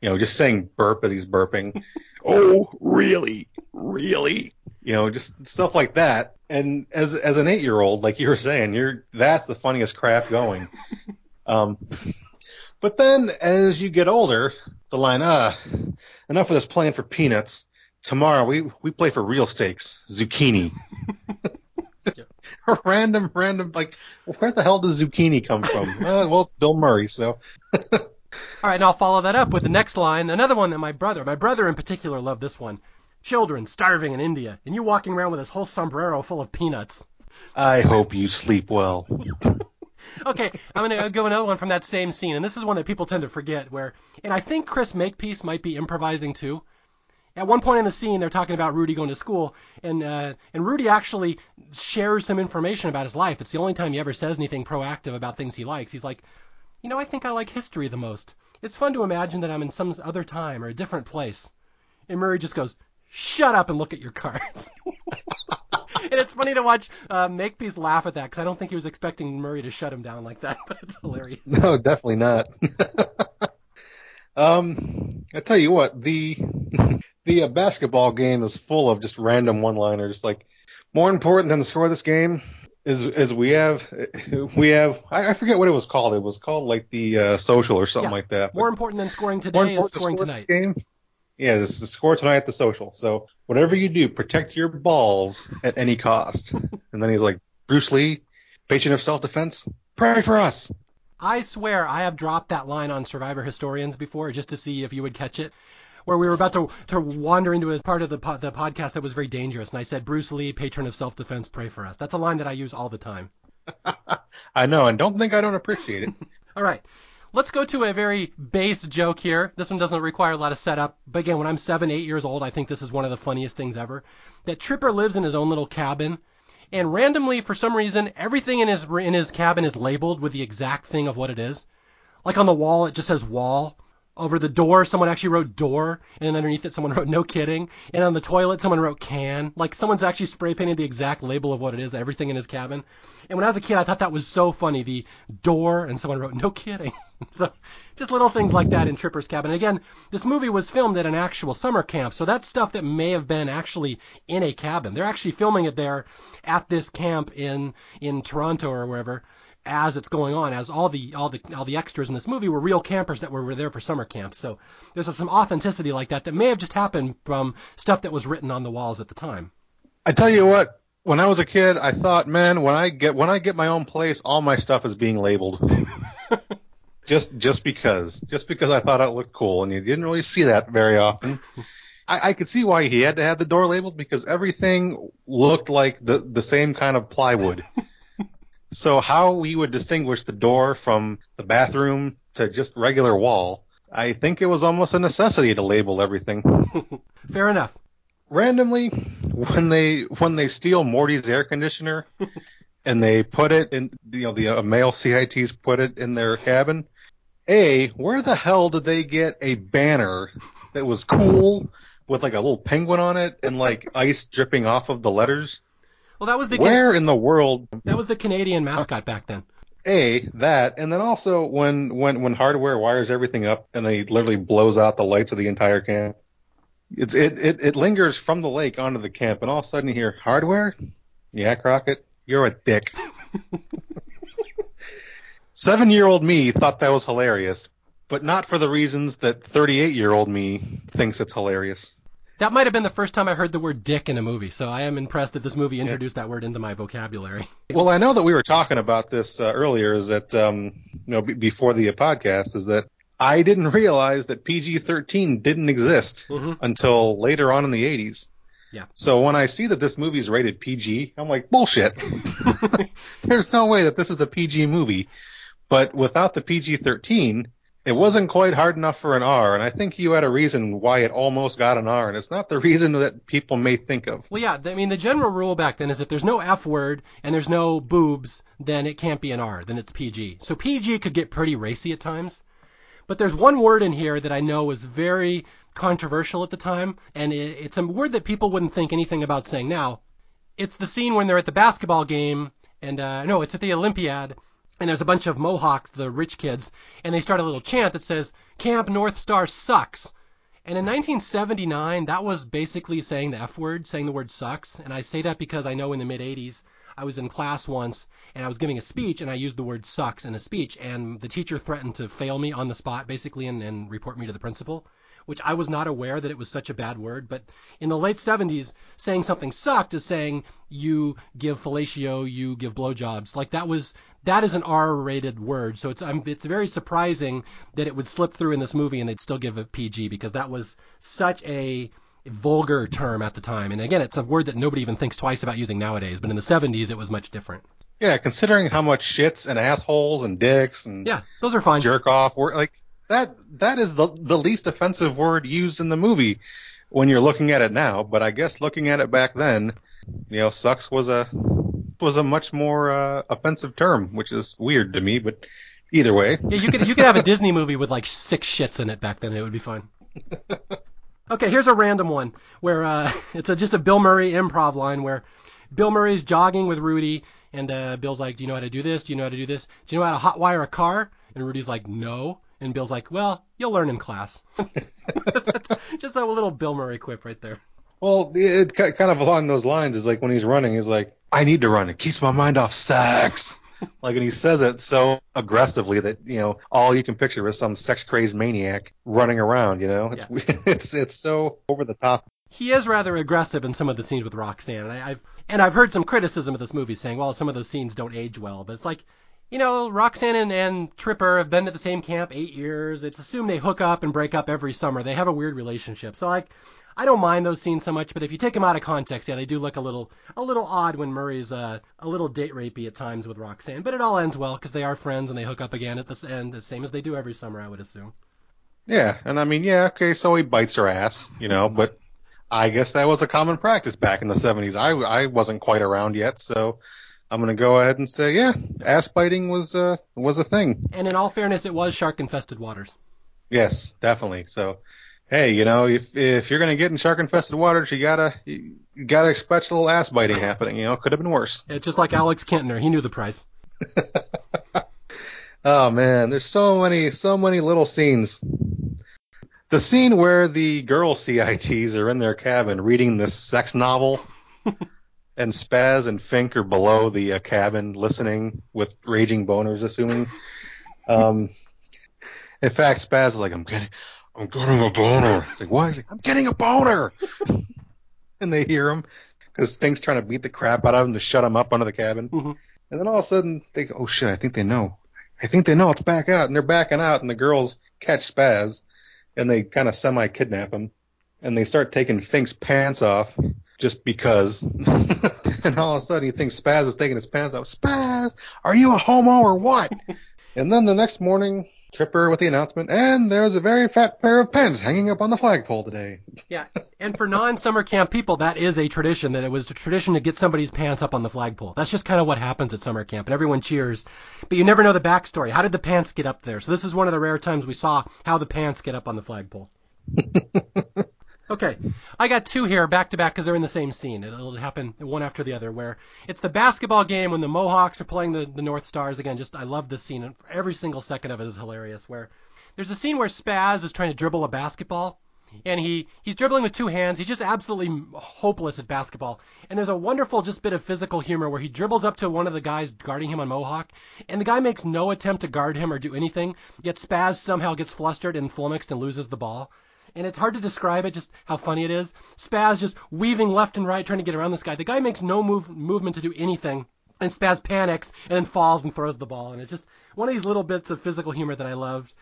You know, just saying burp as he's burping. [LAUGHS] oh, really, really. You know, just stuff like that. And as as an eight year old, like you were saying, you're that's the funniest crap going. Um, but then as you get older, the line, ah, enough of this playing for peanuts. Tomorrow we we play for real stakes, zucchini. [LAUGHS] [LAUGHS] Just random, random, like where the hell does zucchini come from? [LAUGHS] uh, well, it's Bill Murray, so. [LAUGHS] All right, and I'll follow that up with the next line, another one that my brother, my brother in particular, loved this one. Children starving in India, and you walking around with this whole sombrero full of peanuts. I hope you sleep well. okay, I'm going to go another one from that same scene, and this is one that people tend to forget. Where, and I think Chris Makepeace might be improvising too. At one point in the scene, they're talking about Rudy going to school, and uh, and Rudy actually shares some information about his life. It's the only time he ever says anything proactive about things he likes. He's like, you know, I think I like history the most. It's fun to imagine that I'm in some other time or a different place. And Murray just goes, shut up and look at your cards. [LAUGHS] and it's funny to watch uh, Makepeace laugh at that because I don't think he was expecting Murray to shut him down like that, [LAUGHS] but it's hilarious. No, definitely not. [LAUGHS] um, I tell you what, the the uh, basketball game is full of just random one-liners. Like more important than the score of this game is is we have [LAUGHS] we have I, I forget what it was called. It was called like the uh, social or something Yeah. like that. More important than scoring today is scoring tonight. Game. Yeah, this is the score tonight at the social. So whatever you do, protect your balls at any cost. [LAUGHS] and then he's like, Bruce Lee, patient of self-defense, pray for us. I swear I have dropped that line on Survivor Historians before just to see if you would catch it. Where we were about to, to wander into a part of the, po- the podcast that was very dangerous, and I said, Bruce Lee, patron of self defense, pray for us. That's a line that I use all the time. [LAUGHS] I know, and don't think I don't appreciate it. [LAUGHS] All right. Let's go to a very base joke here. This one doesn't require a lot of setup. But again, when I'm seven, eight years old, I think this is one of the funniest things ever. That Tripper lives in his own little cabin, and randomly, for some reason, everything in his in his cabin is labeled with the exact thing of what it is. Like on the wall, it just says wall. Over the door, someone actually wrote door, and then underneath it, someone [LAUGHS] wrote no kidding. And on the toilet, someone wrote can. Like someone's actually spray painted the exact label of what it is, everything in his cabin. And when I was a kid, I thought that was so funny. The door, and someone wrote no kidding. [LAUGHS] so just little things like that in Tripper's cabin. And again, this movie was filmed at an actual summer camp, so that's stuff that may have been actually in a cabin. They're actually filming it there at this camp in in Toronto or wherever as it's going on, as all the all the all the extras in this movie were real campers that were, were there for summer camp. So there's some authenticity like that that may have just happened from stuff that was written on the walls at the time. I tell you what, when I was a kid, I thought, man, when I get when I get my own place, all my stuff is being labeled. [LAUGHS] just just because, just because I thought it looked cool, and you didn't really see that very often. I, I could see why he had to have the door labeled because everything looked like the the same kind of plywood. [LAUGHS] so how we would distinguish the door from the bathroom to just regular wall, I think it was almost a necessity to label everything. [LAUGHS] Fair enough. randomly when they when they steal Morty's air conditioner [LAUGHS] and they put it in you know the uh, male CITs put it in their cabin. A, where the hell did they get a banner that was cool with like a little penguin on it and like ice dripping off of the letters? Well, that was the Where in the world that was the Canadian mascot back then. a that and then also when when when hardware wires everything up and they literally blows out the lights of the entire camp it's it, it it lingers from the lake onto the camp and all of a sudden you hear hardware? Yeah crockett you're a dick. [LAUGHS] Seven year old me thought that was hilarious but not for the reasons that 38 year old me thinks it's hilarious That might have been the first time I heard the word dick in a movie, so I am impressed that this movie introduced that word into my vocabulary. [LAUGHS] Well, I know that we were talking about this uh, earlier. Is that um, you know b- before the podcast? Is that I didn't realize that PG-13 didn't exist Mhm. until later on in the 80s. Yeah. So when I see that this movie's rated PG, I'm like, bullshit. [LAUGHS] [LAUGHS] There's no way that this is a PG movie. But without the PG-13, it wasn't quite hard enough for an R, and I think you had a reason why it almost got an R, and it's not the reason that people may think of. Well, yeah, I mean, the general rule back then is if there's no F word and there's no boobs, then it can't be an R, then it's PG. So PG could get pretty racy at times. But there's one word in here that I know was very controversial at the time, and it's a word that people wouldn't think anything about saying now. It's the scene when they're at the basketball game, and uh, no, it's at the Olympiad, and there's a bunch of Mohawks, the rich kids, and they start a little chant that says, Camp North Star sucks. And in 1979, that was basically saying the F word, saying the word sucks. And I say that because I know in the mid 80s, I was in class once and I was giving a speech and I used the word sucks in a speech. And the teacher threatened to fail me on the spot, basically, and, and report me to the principal, which I was not aware that it was such a bad word. But in the late 70s, saying something sucked is saying you give fellatio, you give blowjobs. Like that was that is an R-rated word, so it's um, it's very surprising that it would slip through in this movie and they'd still give it PG because that was such a vulgar term at the time. And again, it's a word that nobody even thinks twice about using nowadays, but in the 70s it was much different. Yeah, considering how much shits and assholes and dicks and Yeah, those are fine. jerk off were like that that is the the least offensive word used in the movie when you're looking at it now, but I guess looking at it back then, you know, sucks was a was a much more uh, offensive term, which is weird to me, but either way. Yeah, you could you could have a Disney movie with like six shits in it back then. and It would be fine. [LAUGHS] Okay, here's a random one where uh, [LAUGHS] it's a, just a Bill Murray improv line where Bill Murray's jogging with Rudy, and uh, Bill's like, "Do you know how to do this? Do you know how to do this? Do you know how to hotwire a car?" And Rudy's like, "No." And Bill's like, "Well, you'll learn in class." [LAUGHS] that's, that's just a little Bill Murray quip right there. Well, it ki- kind of along those lines is like when he's running, he's like, "I need to run. It keeps my mind off sex." [LAUGHS] like, and he says it so aggressively that you know all you can picture is some sex crazed maniac running around. You know, it's [LAUGHS] it's it's so over the top. He is rather aggressive in some of the scenes with Roxanne, and I, I've and I've heard some criticism of this movie saying, well, some of those scenes don't age well, but it's like. You know, Roxanne and, and Tripper have been at the same camp eight years. It's assumed they hook up and break up every summer. They have a weird relationship. So like, I don't mind those scenes so much, but if you take them out of context, yeah, they do look a little a little odd when Murray's uh, a little date rapey at times with Roxanne. But it all ends well because they are friends and they hook up again at the end, the same as they do every summer, I would assume. Yeah, and I mean, yeah, okay, so he bites her ass, you know, but I guess that was a common practice back in the 70s. I I wasn't quite around yet, so I'm gonna go ahead and say, yeah, ass biting was uh was a thing. And in all fairness, it was shark infested waters. Yes, definitely. So, hey, you know, if if you're gonna get in shark infested waters, you gotta you, gotta expect a little ass biting happening. You know, could have been worse. It's just like Alex Kintner, he knew the price. [LAUGHS] Oh man, there's so many so many little scenes. The scene where the girl CITs are in their cabin reading this sex novel, [LAUGHS] and Spaz and Fink are below the uh, cabin listening with raging boners, assuming. Um, in fact, Spaz is like, "I'm getting, I'm getting a boner." It's like, "Why?" He's like, "I'm getting a boner," [LAUGHS] and they hear him because Fink's trying to beat the crap out of him to shut him up under the cabin. Mhm. And then all of a sudden they go, "Oh shit! I think they know." I think they know it's back out, and they're backing out, and the girls catch Spaz, and they kind of semi kidnap him, and they start taking Fink's pants off just because. [LAUGHS] and all of a sudden he thinks Spaz is taking his pants off. Spaz, are you a homo or what? [LAUGHS] and then the next morning, Tripper with the announcement, and there's a very fat pair of pants hanging up on the flagpole today. [LAUGHS] Yeah, and for non-summer camp people, that is a tradition. That it was a tradition to get somebody's pants up on the flagpole. That's just kind of what happens at summer camp, and everyone cheers. But you never know the backstory. How did the pants get up there? So this is one of the rare times we saw how the pants get up on the flagpole. Okay, I got two here back to back because they're in the same scene. It'll happen one after the other. Where it's the basketball game when the Mohawks are playing the, the North Stars again. Just I love this scene, every single second of it is hilarious. Where there's a scene where Spaz is trying to dribble a basketball, and he he's dribbling with two hands. He's just absolutely hopeless at basketball. And there's a wonderful just bit of physical humor where he dribbles up to one of the guys guarding him on Mohawk, and the guy makes no attempt to guard him or do anything. Yet Spaz somehow gets flustered and flummoxed and loses the ball. And it's hard to describe it, just how funny it is. Spaz just weaving left and right trying to get around this guy. The guy makes no move movement to do anything. And Spaz panics and then falls and throws the ball. And it's just one of these little bits of physical humor that I loved.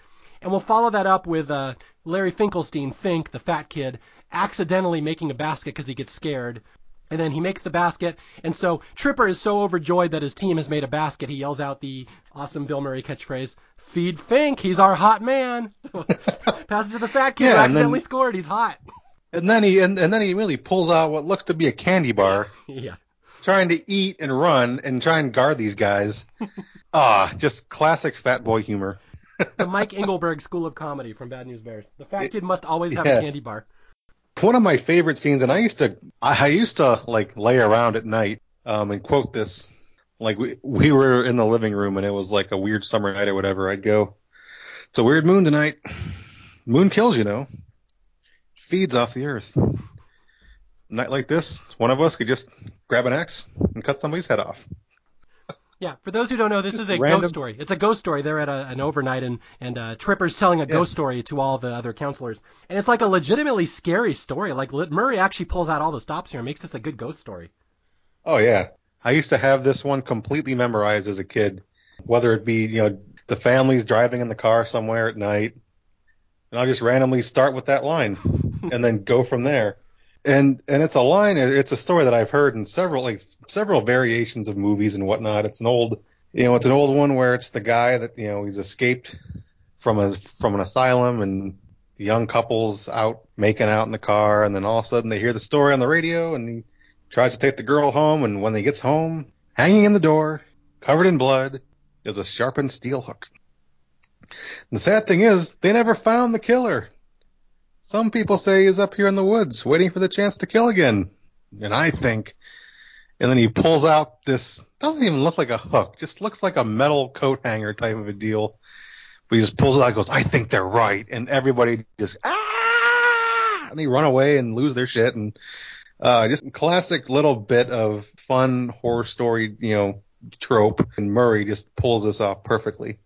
And we'll follow that up with uh, Larry Finkelstein, Fink, the fat kid, accidentally making a basket because he gets scared. And then he makes the basket. And so Tripper is so overjoyed that his team has made a basket, he yells out the awesome Bill Murray catchphrase, Feed Fink, he's our hot man. [LAUGHS] So, pass it to the fat kid Yeah, who accidentally then- scored. He's hot. And then he and, and then he immediately pulls out what looks to be a candy bar, [LAUGHS] yeah. trying to eat and run and try and guard these guys. [LAUGHS] Ah, just classic fat boy humor. The Mike Engelberg School of Comedy from Bad News Bears. The fat kid must always have Yes. a candy bar. One of my favorite scenes, and I used to, I, used to like lay around at night um, and quote this. Like we we were in the living room and it was like a weird summer night or whatever. I'd go, "It's a weird moon tonight. Moon kills, you know. Feeds off the earth. Night like this, one of us could just grab an axe and cut somebody's head off." Yeah, for those who don't know, this is a random- ghost story. It's a ghost story. They're at a, an overnight, and and uh, Tripper's telling a ghost story to all the other counselors, and it's like a legitimately scary story. Like Murray actually pulls out all the stops here and makes this a good ghost story. Oh yeah. I used to have this one completely memorized as a kid. Whether it be, you know, the family's driving in the car somewhere at night. And I'll just randomly start with that line [LAUGHS] and then go from there. And and it's a line it's a story that I've heard in several like several variations of movies and whatnot. It's an old you know, it's an old one where it's the guy that, you know, he's escaped from a from an asylum and the young couple's out making out in the car and then all of a sudden they hear the story on the radio and he tries to take the girl home, and when he gets home, hanging in the door, covered in blood, is a sharpened steel hook. And the sad thing is, they never found the killer. Some people say he's up here in the woods, waiting for the chance to kill again. And I think, and then he pulls out this, doesn't even look like a hook, just looks like a metal coat hanger type of a deal. But he just pulls it out and goes, I think they're right. And everybody just, ah! And they run away and lose their shit. And uh, just classic little bit of fun horror story, you know, trope. And Murray just pulls this off perfectly.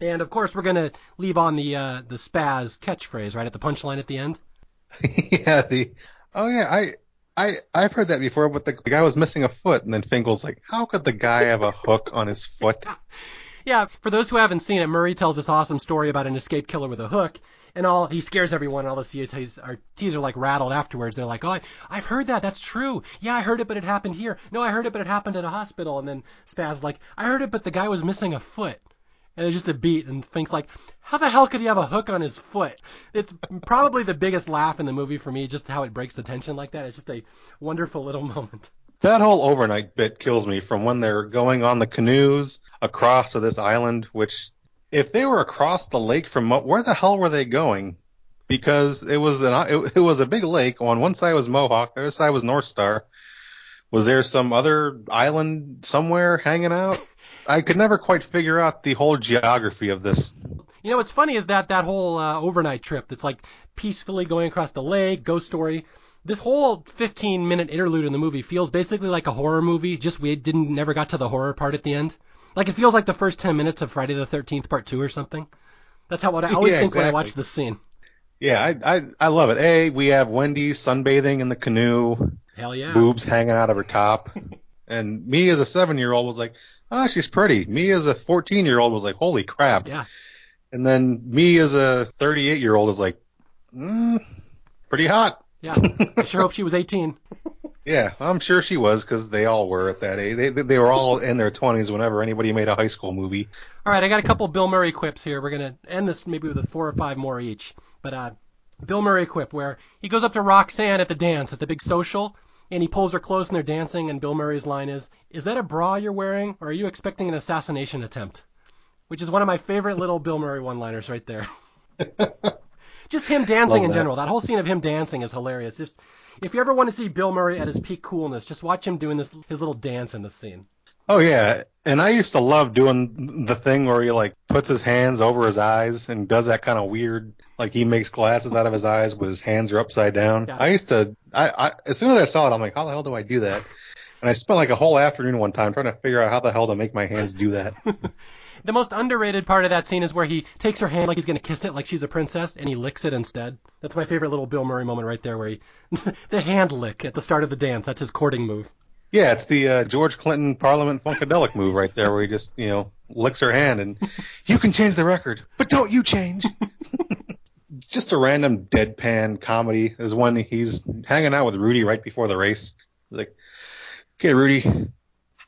And of course, we're gonna leave on the uh, the spaz catchphrase right at the punchline at the end. [LAUGHS] yeah, the oh yeah, I I I've heard that before, but the, the guy was missing a foot, and then Finkel's like, how could the guy have a hook on his foot? [LAUGHS] Yeah, for those who haven't seen it, Murray tells this awesome story about an escaped killer with a hook, and all he scares everyone. And all the CTs are, Ts are like rattled afterwards. They're like, "Oh, I, I've heard that. That's true. Yeah, I heard it, but it happened here. No, I heard it, but it happened at a hospital." And then Spaz like, "I heard it, but the guy was missing a foot." And it's just a beat, and Fink's like, "How the hell could he have a hook on his foot?" It's probably the biggest laugh in the movie for me, just how it breaks the tension like that. It's just a wonderful little [LAUGHS] moment. That whole overnight bit kills me from when they're going on the canoes across to this island, which if they were across the lake from where the hell were they going? Because it was an it, it was a big lake. On one side was Mohawk, the other side was North Star. Was there some other island somewhere hanging out? [LAUGHS] I could never quite figure out the whole geography of this. You know what's funny is that that whole uh, overnight trip that's like peacefully going across the lake, ghost story. This whole 15 minute interlude in the movie feels basically like a horror movie, just we didn't never got to the horror part at the end. Like it feels like the first 10 minutes of Friday the 13th part 2 or something. That's how what I [LAUGHS] always Yeah, think when I watch this scene. Yeah, I, I I love it. A, we have Wendy sunbathing in the canoe, Hell yeah. boobs hanging out of her top. [LAUGHS] And me as a seven year old was like, ah, she's pretty. Me as a 14 year old was like, holy crap. Yeah. And then me as a 38 year old is like, mm, pretty hot. Yeah. I sure hope she was 18. [LAUGHS] Yeah, I'm sure she was because they all were at that age. They, they were all in their 20s whenever anybody made a high school movie. All right, I got a couple Bill Murray quips here. We're gonna end this maybe with four or five more each. But uh, Bill Murray quip where he goes up to Roxanne at the dance at the big social, and he pulls her close and they're dancing. And Bill Murray's line is, "Is that a bra you're wearing, or are you expecting an assassination attempt?" Which is one of my favorite little Bill Murray one-liners right there. [LAUGHS] Just him dancing in general. That whole scene of him dancing is hilarious. If if you ever want to see Bill Murray at his peak coolness, just watch him doing this his little dance in the scene. Oh yeah, and I used to love doing the thing where he like puts his hands over his eyes and does that kind of weird, like he makes glasses out of his eyes, but his hands are upside down. Yeah. I used to, I, I as soon as I saw it, I'm like, how the hell do I do that? And I spent like a whole afternoon one time trying to figure out how the hell to make my hands do that. [LAUGHS] The most underrated part of that scene is where he takes her hand like he's going to kiss it like she's a princess and he licks it instead. That's my favorite little Bill Murray moment right there where he, [LAUGHS] the hand lick at the start of the dance. That's his courting move. Yeah, it's the uh, George Clinton Parliament Funkadelic move right there where he just, you know, licks her hand and you can change the record, but don't you change. [LAUGHS] just a random deadpan comedy is when he's hanging out with Rudy right before the race. He's like, okay, Rudy,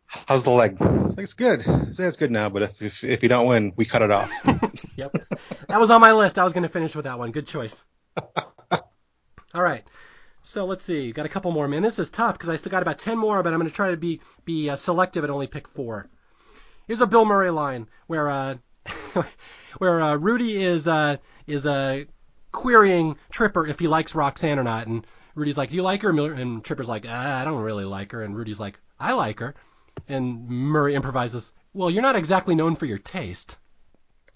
how's the leg? It's, like, it's good. Say it's good now, but if, if if you don't win, we cut it off. [LAUGHS] yep, that was on my list. I was going to finish with that one. Good choice. [LAUGHS] All right. So let's see. Got a couple more. Man, this is tough because I still got about ten more, but I'm going to try to be be uh, selective and only pick four. Here's a Bill Murray line where uh, [LAUGHS] where uh, Rudy is uh, is uh, querying Tripper if he likes Roxanne or not, and Rudy's like, "Do you like her?" And Tripper's like, ah, "I don't really like her," and Rudy's like, "I like her," and Murray improvises, "Well, you're not exactly known for your taste."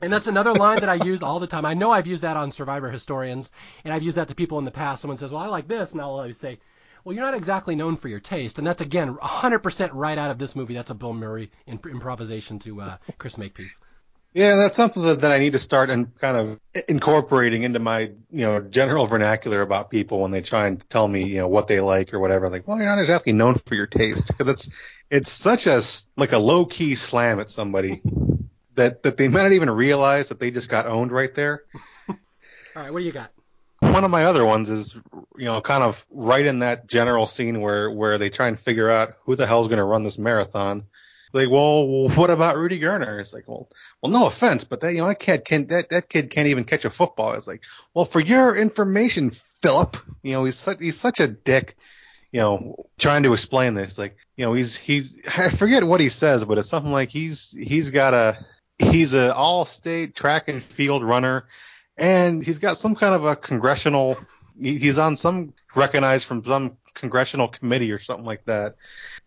And that's another line that I use all the time. I know I've used that on Survivor historians, and I've used that to people in the past. Someone says, "Well, I like this," and I'll always say, "Well, you're not exactly known for your taste," and that's again 100% right out of this movie. That's a Bill Murray imp- improvisation to uh, Chris Makepeace. Yeah, that's something that, that I need to start and kind of incorporating into my, you know, general vernacular about people when they try and tell me, you know, what they like or whatever. Like, well, you're not exactly known for your taste because it's it's such a like a low key slam at somebody [LAUGHS] that that they might not even realize that they just got owned right there. All right, what do you got? One of my other ones is, you know, kind of right in that general scene where where they try and figure out who the hell's going to run this marathon like, well, what about Rudy Gerner? It's like, well, well, no offense, but that you know that kid can that that kid can't even catch a football. It's like, well, for your information, Philip, you know he's such, he's such a dick. You know, trying to explain this, like, you know, he's he's I forget what he says, but it's something like he's he's got a he's a all-state track and field runner, and he's got some kind of a congressional. He's on some recognized from some congressional committee or something like that.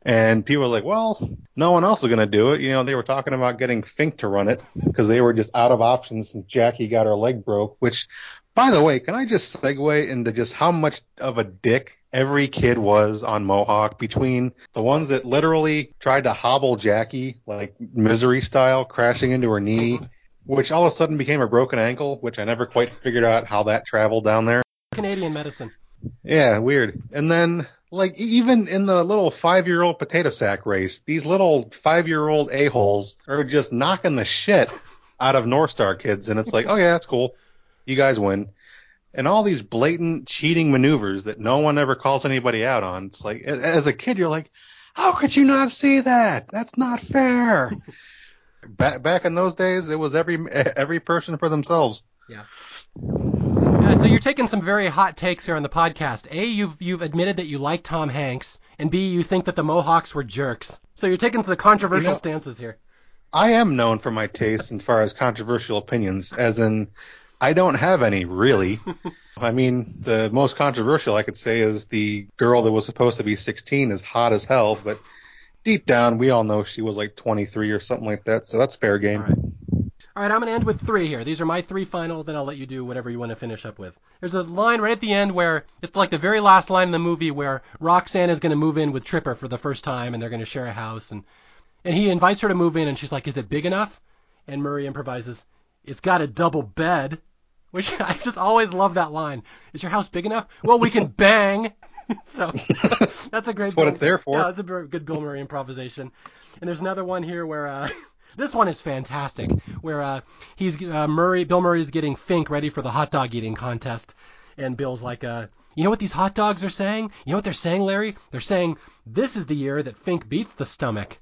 And people were like, well, no one else is going to do it. You know, they were talking about getting Fink to run it because they were just out of options and Jackie got her leg broke, which, by the way, can I just segue into just how much of a dick every kid was on Mohawk between the ones that literally tried to hobble Jackie, like misery style, crashing into her knee, which all of a sudden became a broken ankle, which I never quite figured out how that traveled down there. Canadian medicine. Yeah, weird. And then like even in the little five year old potato sack race, these little five year old a holes are just knocking the shit out of North Star kids, and it's like, oh yeah, that's cool, you guys win. And all these blatant cheating maneuvers that no one ever calls anybody out on. It's like as a kid, you're like, how could you not see that? That's not fair. back back in those days, it was every every person for themselves. Yeah. So you're taking some very hot takes here on the podcast. A, you've you've admitted that you like Tom Hanks, and B, you think that the Mohawks were jerks. So you're taking the controversial you know, stances here. I am known for my taste as far as controversial opinions, as in I don't have any really. [LAUGHS] I mean, the most controversial I could say is the girl that was supposed to be 16 is hot as hell, but deep down we all know she was like 23 or something like that, so that's fair game. All right, I'm going to end with three here. These are my three final, then I'll let you do whatever you want to finish up with. There's a line right at the end where it's like the very last line in the movie where Roxanne is going to move in with Tripper for the first time and they're going to share a house and and he invites her to move in and she's like, "Is it big enough?" And Murray improvises, "It's got a double bed." Which [LAUGHS] I just always love that line. Is your house big enough? Well, we can [LAUGHS] bang. [LAUGHS] so that's a great. That's what it's there for. Yeah, that's a good Bill Murray improvisation. And there's another one here where uh, this one is fantastic, where uh, he's uh, Murray, Bill Murray is getting Fink ready for the hot dog eating contest, and Bill's like, uh, you know what these hot dogs are saying? You know what they're saying, Larry? They're saying this is the year that Fink beats the stomach.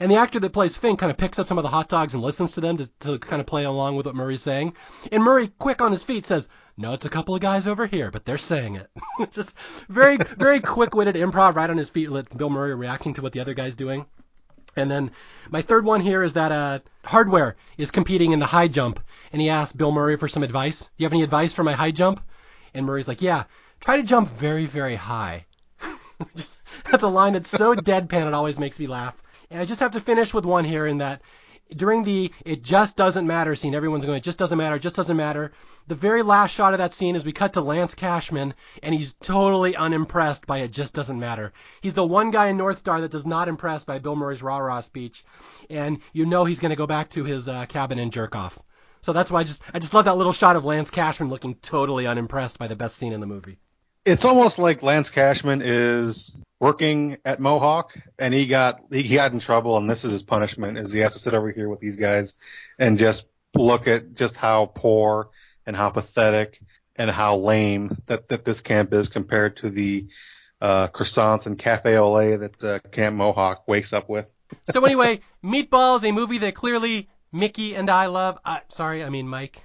And the actor that plays Fink kind of picks up some of the hot dogs and listens to them to, to kind of play along with what Murray's saying. And Murray, quick on his feet, says, "No, it's a couple of guys over here, but they're saying it." [LAUGHS] Just very, very quick-witted improv right on his feet. Let Bill Murray reacting to what the other guy's doing. And then my third one here is that uh, Hardware is competing in the high jump, and he asked Bill Murray for some advice. Do you have any advice for my high jump? And Murray's like, Yeah, try to jump very, very high. [LAUGHS] that's a line that's so deadpan it always makes me laugh. And I just have to finish with one here in that during the it just doesn't matter scene, everyone's going, it just doesn't matter, it just doesn't matter. The very last shot of that scene is we cut to Lance Cashman, and he's totally unimpressed by it just doesn't matter. He's the one guy in North Star that does not impress by Bill Murray's rah rah speech, and you know he's going to go back to his uh, cabin and jerk off. So that's why I just I just love that little shot of Lance Cashman looking totally unimpressed by the best scene in the movie. It's almost like Lance Cashman is working at Mohawk and he got he got in trouble and this is his punishment is he has to sit over here with these guys and just look at just how poor and how pathetic and how lame that, that this camp is compared to the uh, croissants and cafe au lait that uh, Camp Mohawk wakes up with. so anyway, [LAUGHS] Meatballs, a movie that clearly Mickey and I love. Uh, sorry, I mean Mike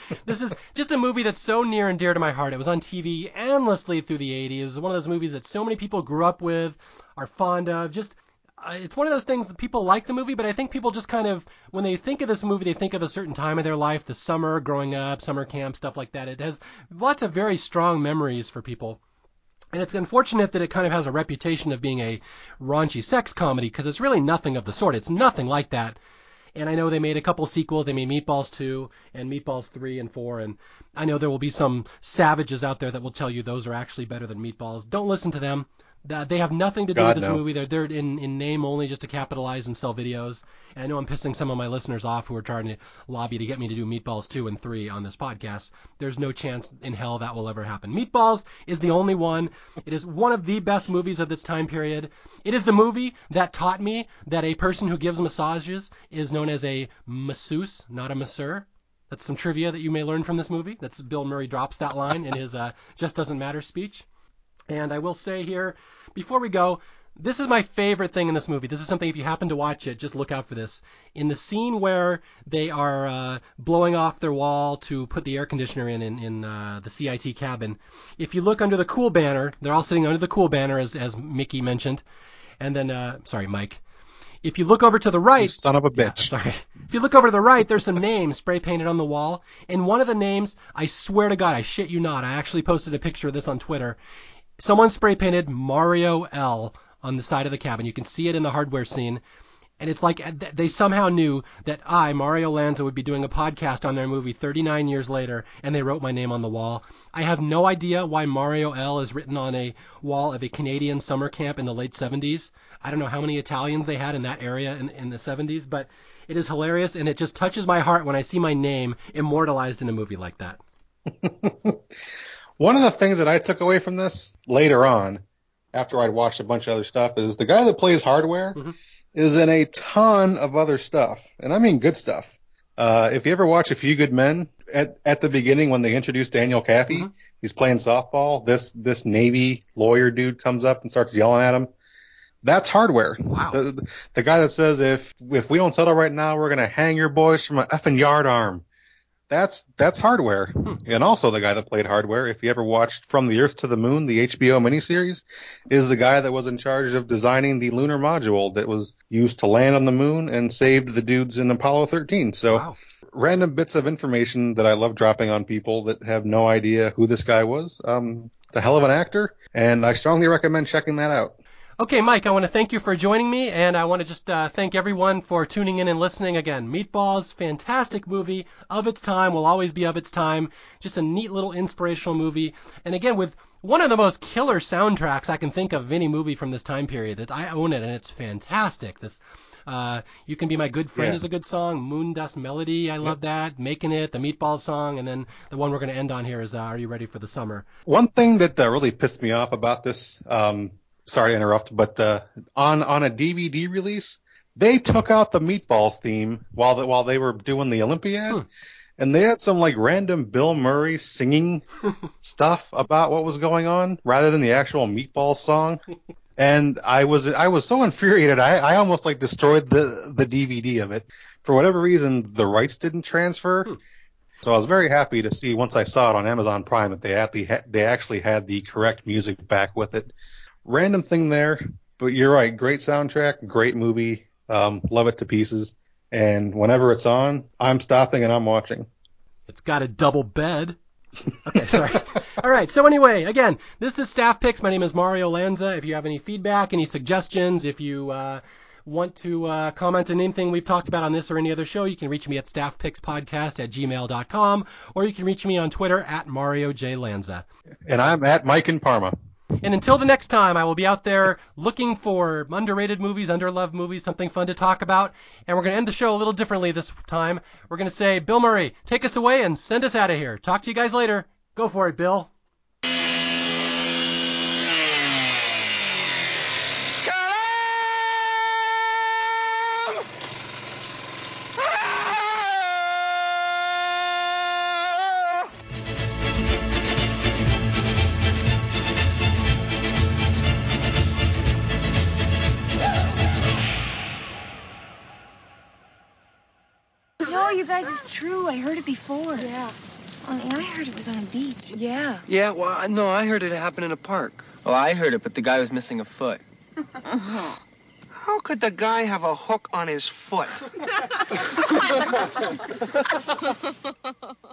[LAUGHS] this is just a movie that's so near and dear to my heart. It was on TV endlessly through the 80s. It was one of those movies that so many people grew up with, are fond of. Just uh, it's one of those things that people like the movie, but I think people just kind of, when they think of this movie, they think of a certain time of their life, the summer, growing up, summer camp, stuff like that. It has lots of very strong memories for people. And it's unfortunate that it kind of has a reputation of being a raunchy sex comedy because it's really nothing of the sort. It's nothing like that. And I know they made a couple sequels. They made Meatballs 2 and Meatballs 3 and 4. And I know there will be some savages out there that will tell you those are actually better than Meatballs. Don't listen to them. They have nothing to do God, with this no. movie. They're they're in, in name only just to capitalize and sell videos. And I know I'm pissing some of my listeners off who are trying to lobby to get me to do Meatballs 2 and 3 on this podcast. There's no chance in hell that will ever happen. Meatballs is the only one. It is one of the best movies of this time period. It is the movie that taught me that a person who gives massages is known as a masseuse, not a masseur. That's some trivia that you may learn from this movie. That's Bill Murray drops that line in his uh, "Just Doesn't Matter" speech. And I will say here, before we go, this is my favorite thing in this movie. This is something, if you happen to watch it, just look out for this. In the scene where they are uh, blowing off their wall to put the air conditioner in in, in uh, the CIT cabin, if you look under the cool banner, they're all sitting under the cool banner, as, as Mickey mentioned. And then, uh, sorry, Mike. If you look over to the right, You son of a yeah, bitch. sorry. If you look over to the right, there's some names spray painted on the wall. And one of the names, I swear to God, I shit you not, I actually posted a picture of this on Twitter. Someone spray painted Mario L on the side of the cabin. You can see it in the hardware scene. And it's like uh, they somehow knew that I, Mario Lanza, would be doing a podcast on their movie 39 years later, and they wrote my name on the wall. I have no idea why Mario L is written on a wall of a Canadian summer camp in the late 70s. I don't know how many Italians they had in that area in, in the 70s, but it is hilarious, and it just touches my heart when I see my name immortalized in a movie like that. [LAUGHS] One of the things that I took away from this later on, after I'd watched a bunch of other stuff, is the guy that plays hardware Mhm. is in a ton of other stuff, and I mean good stuff. Uh, if you ever watch A Few Good Men, at at the beginning when they introduce Daniel Kaffee, Mhm. he's playing softball. This this Navy lawyer dude comes up and starts yelling at him. That's hardware. Wow. The, the guy that says if if we don't settle right now, we're gonna hang your boys from an effing yard arm. That's that's hardware. And also the guy that played hardware, if you ever watched From the Earth to the Moon, the HBO miniseries, is the guy that was in charge of designing the lunar module that was used to land on the moon and saved the dudes in Apollo 13. So Wow. random bits of information that I love dropping on people that have no idea who this guy was. Um, the hell of an actor, and I strongly recommend checking that out. Okay, Mike, I want to thank you for joining me, and I want to just uh, thank everyone for tuning in and listening again. Meatballs, fantastic movie of its time, will always be of its time. Just a neat little inspirational movie, and again with one of the most killer soundtracks I can think of of any movie from this time period. I own it, and it's fantastic. This, uh, "You Can Be My Good Friend" Yeah. is a good song. "Moon Dust Melody," I love that. "Making It," the Meatballs song, and then the one we're going to end on here is uh, "Are You Ready for the Summer?" One thing that uh, really pissed me off about this, um, sorry to interrupt, but uh, on on a DVD release, they took out the Meatballs theme while the, while they were doing the Olympiad, Hmm. and they had some like random Bill Murray singing [LAUGHS] stuff about what was going on rather than the actual Meatballs song. [LAUGHS] And I was I was so infuriated, I, I almost like destroyed the the DVD of it. For whatever reason, the rights didn't transfer. Hmm. So I was very happy to see once I saw it on Amazon Prime that they actually ha- they actually had the correct music back with it. Random thing there, but you're right. Great soundtrack, great movie. Um, love it to pieces. And whenever it's on, I'm stopping and I'm watching. It's got a double bed. Okay, sorry. [LAUGHS] All right. So anyway, again, this is Staff Picks. My name is Mario Lanza. If you have any feedback, any suggestions, if you uh, want to uh, comment on anything we've talked about on this or any other show, you can reach me at staffpickspodcast at gmail.com or you can reach me on Twitter at Mario J. Lanza. And I'm at Mike in Parma. And until the next time, I will be out there looking for underrated movies, underloved movies, something fun to talk about. And we're going to end the show a little differently this time. We're going to say, Bill Murray, take us away and send us out of here. Talk to you guys later. Go for it, Bill. Beach. Yeah. Yeah, well, I- no, I heard it happen in a park. Well, I heard it, but the guy was missing a foot. [LAUGHS] How could the guy have a hook on his foot? [LAUGHS] [LAUGHS]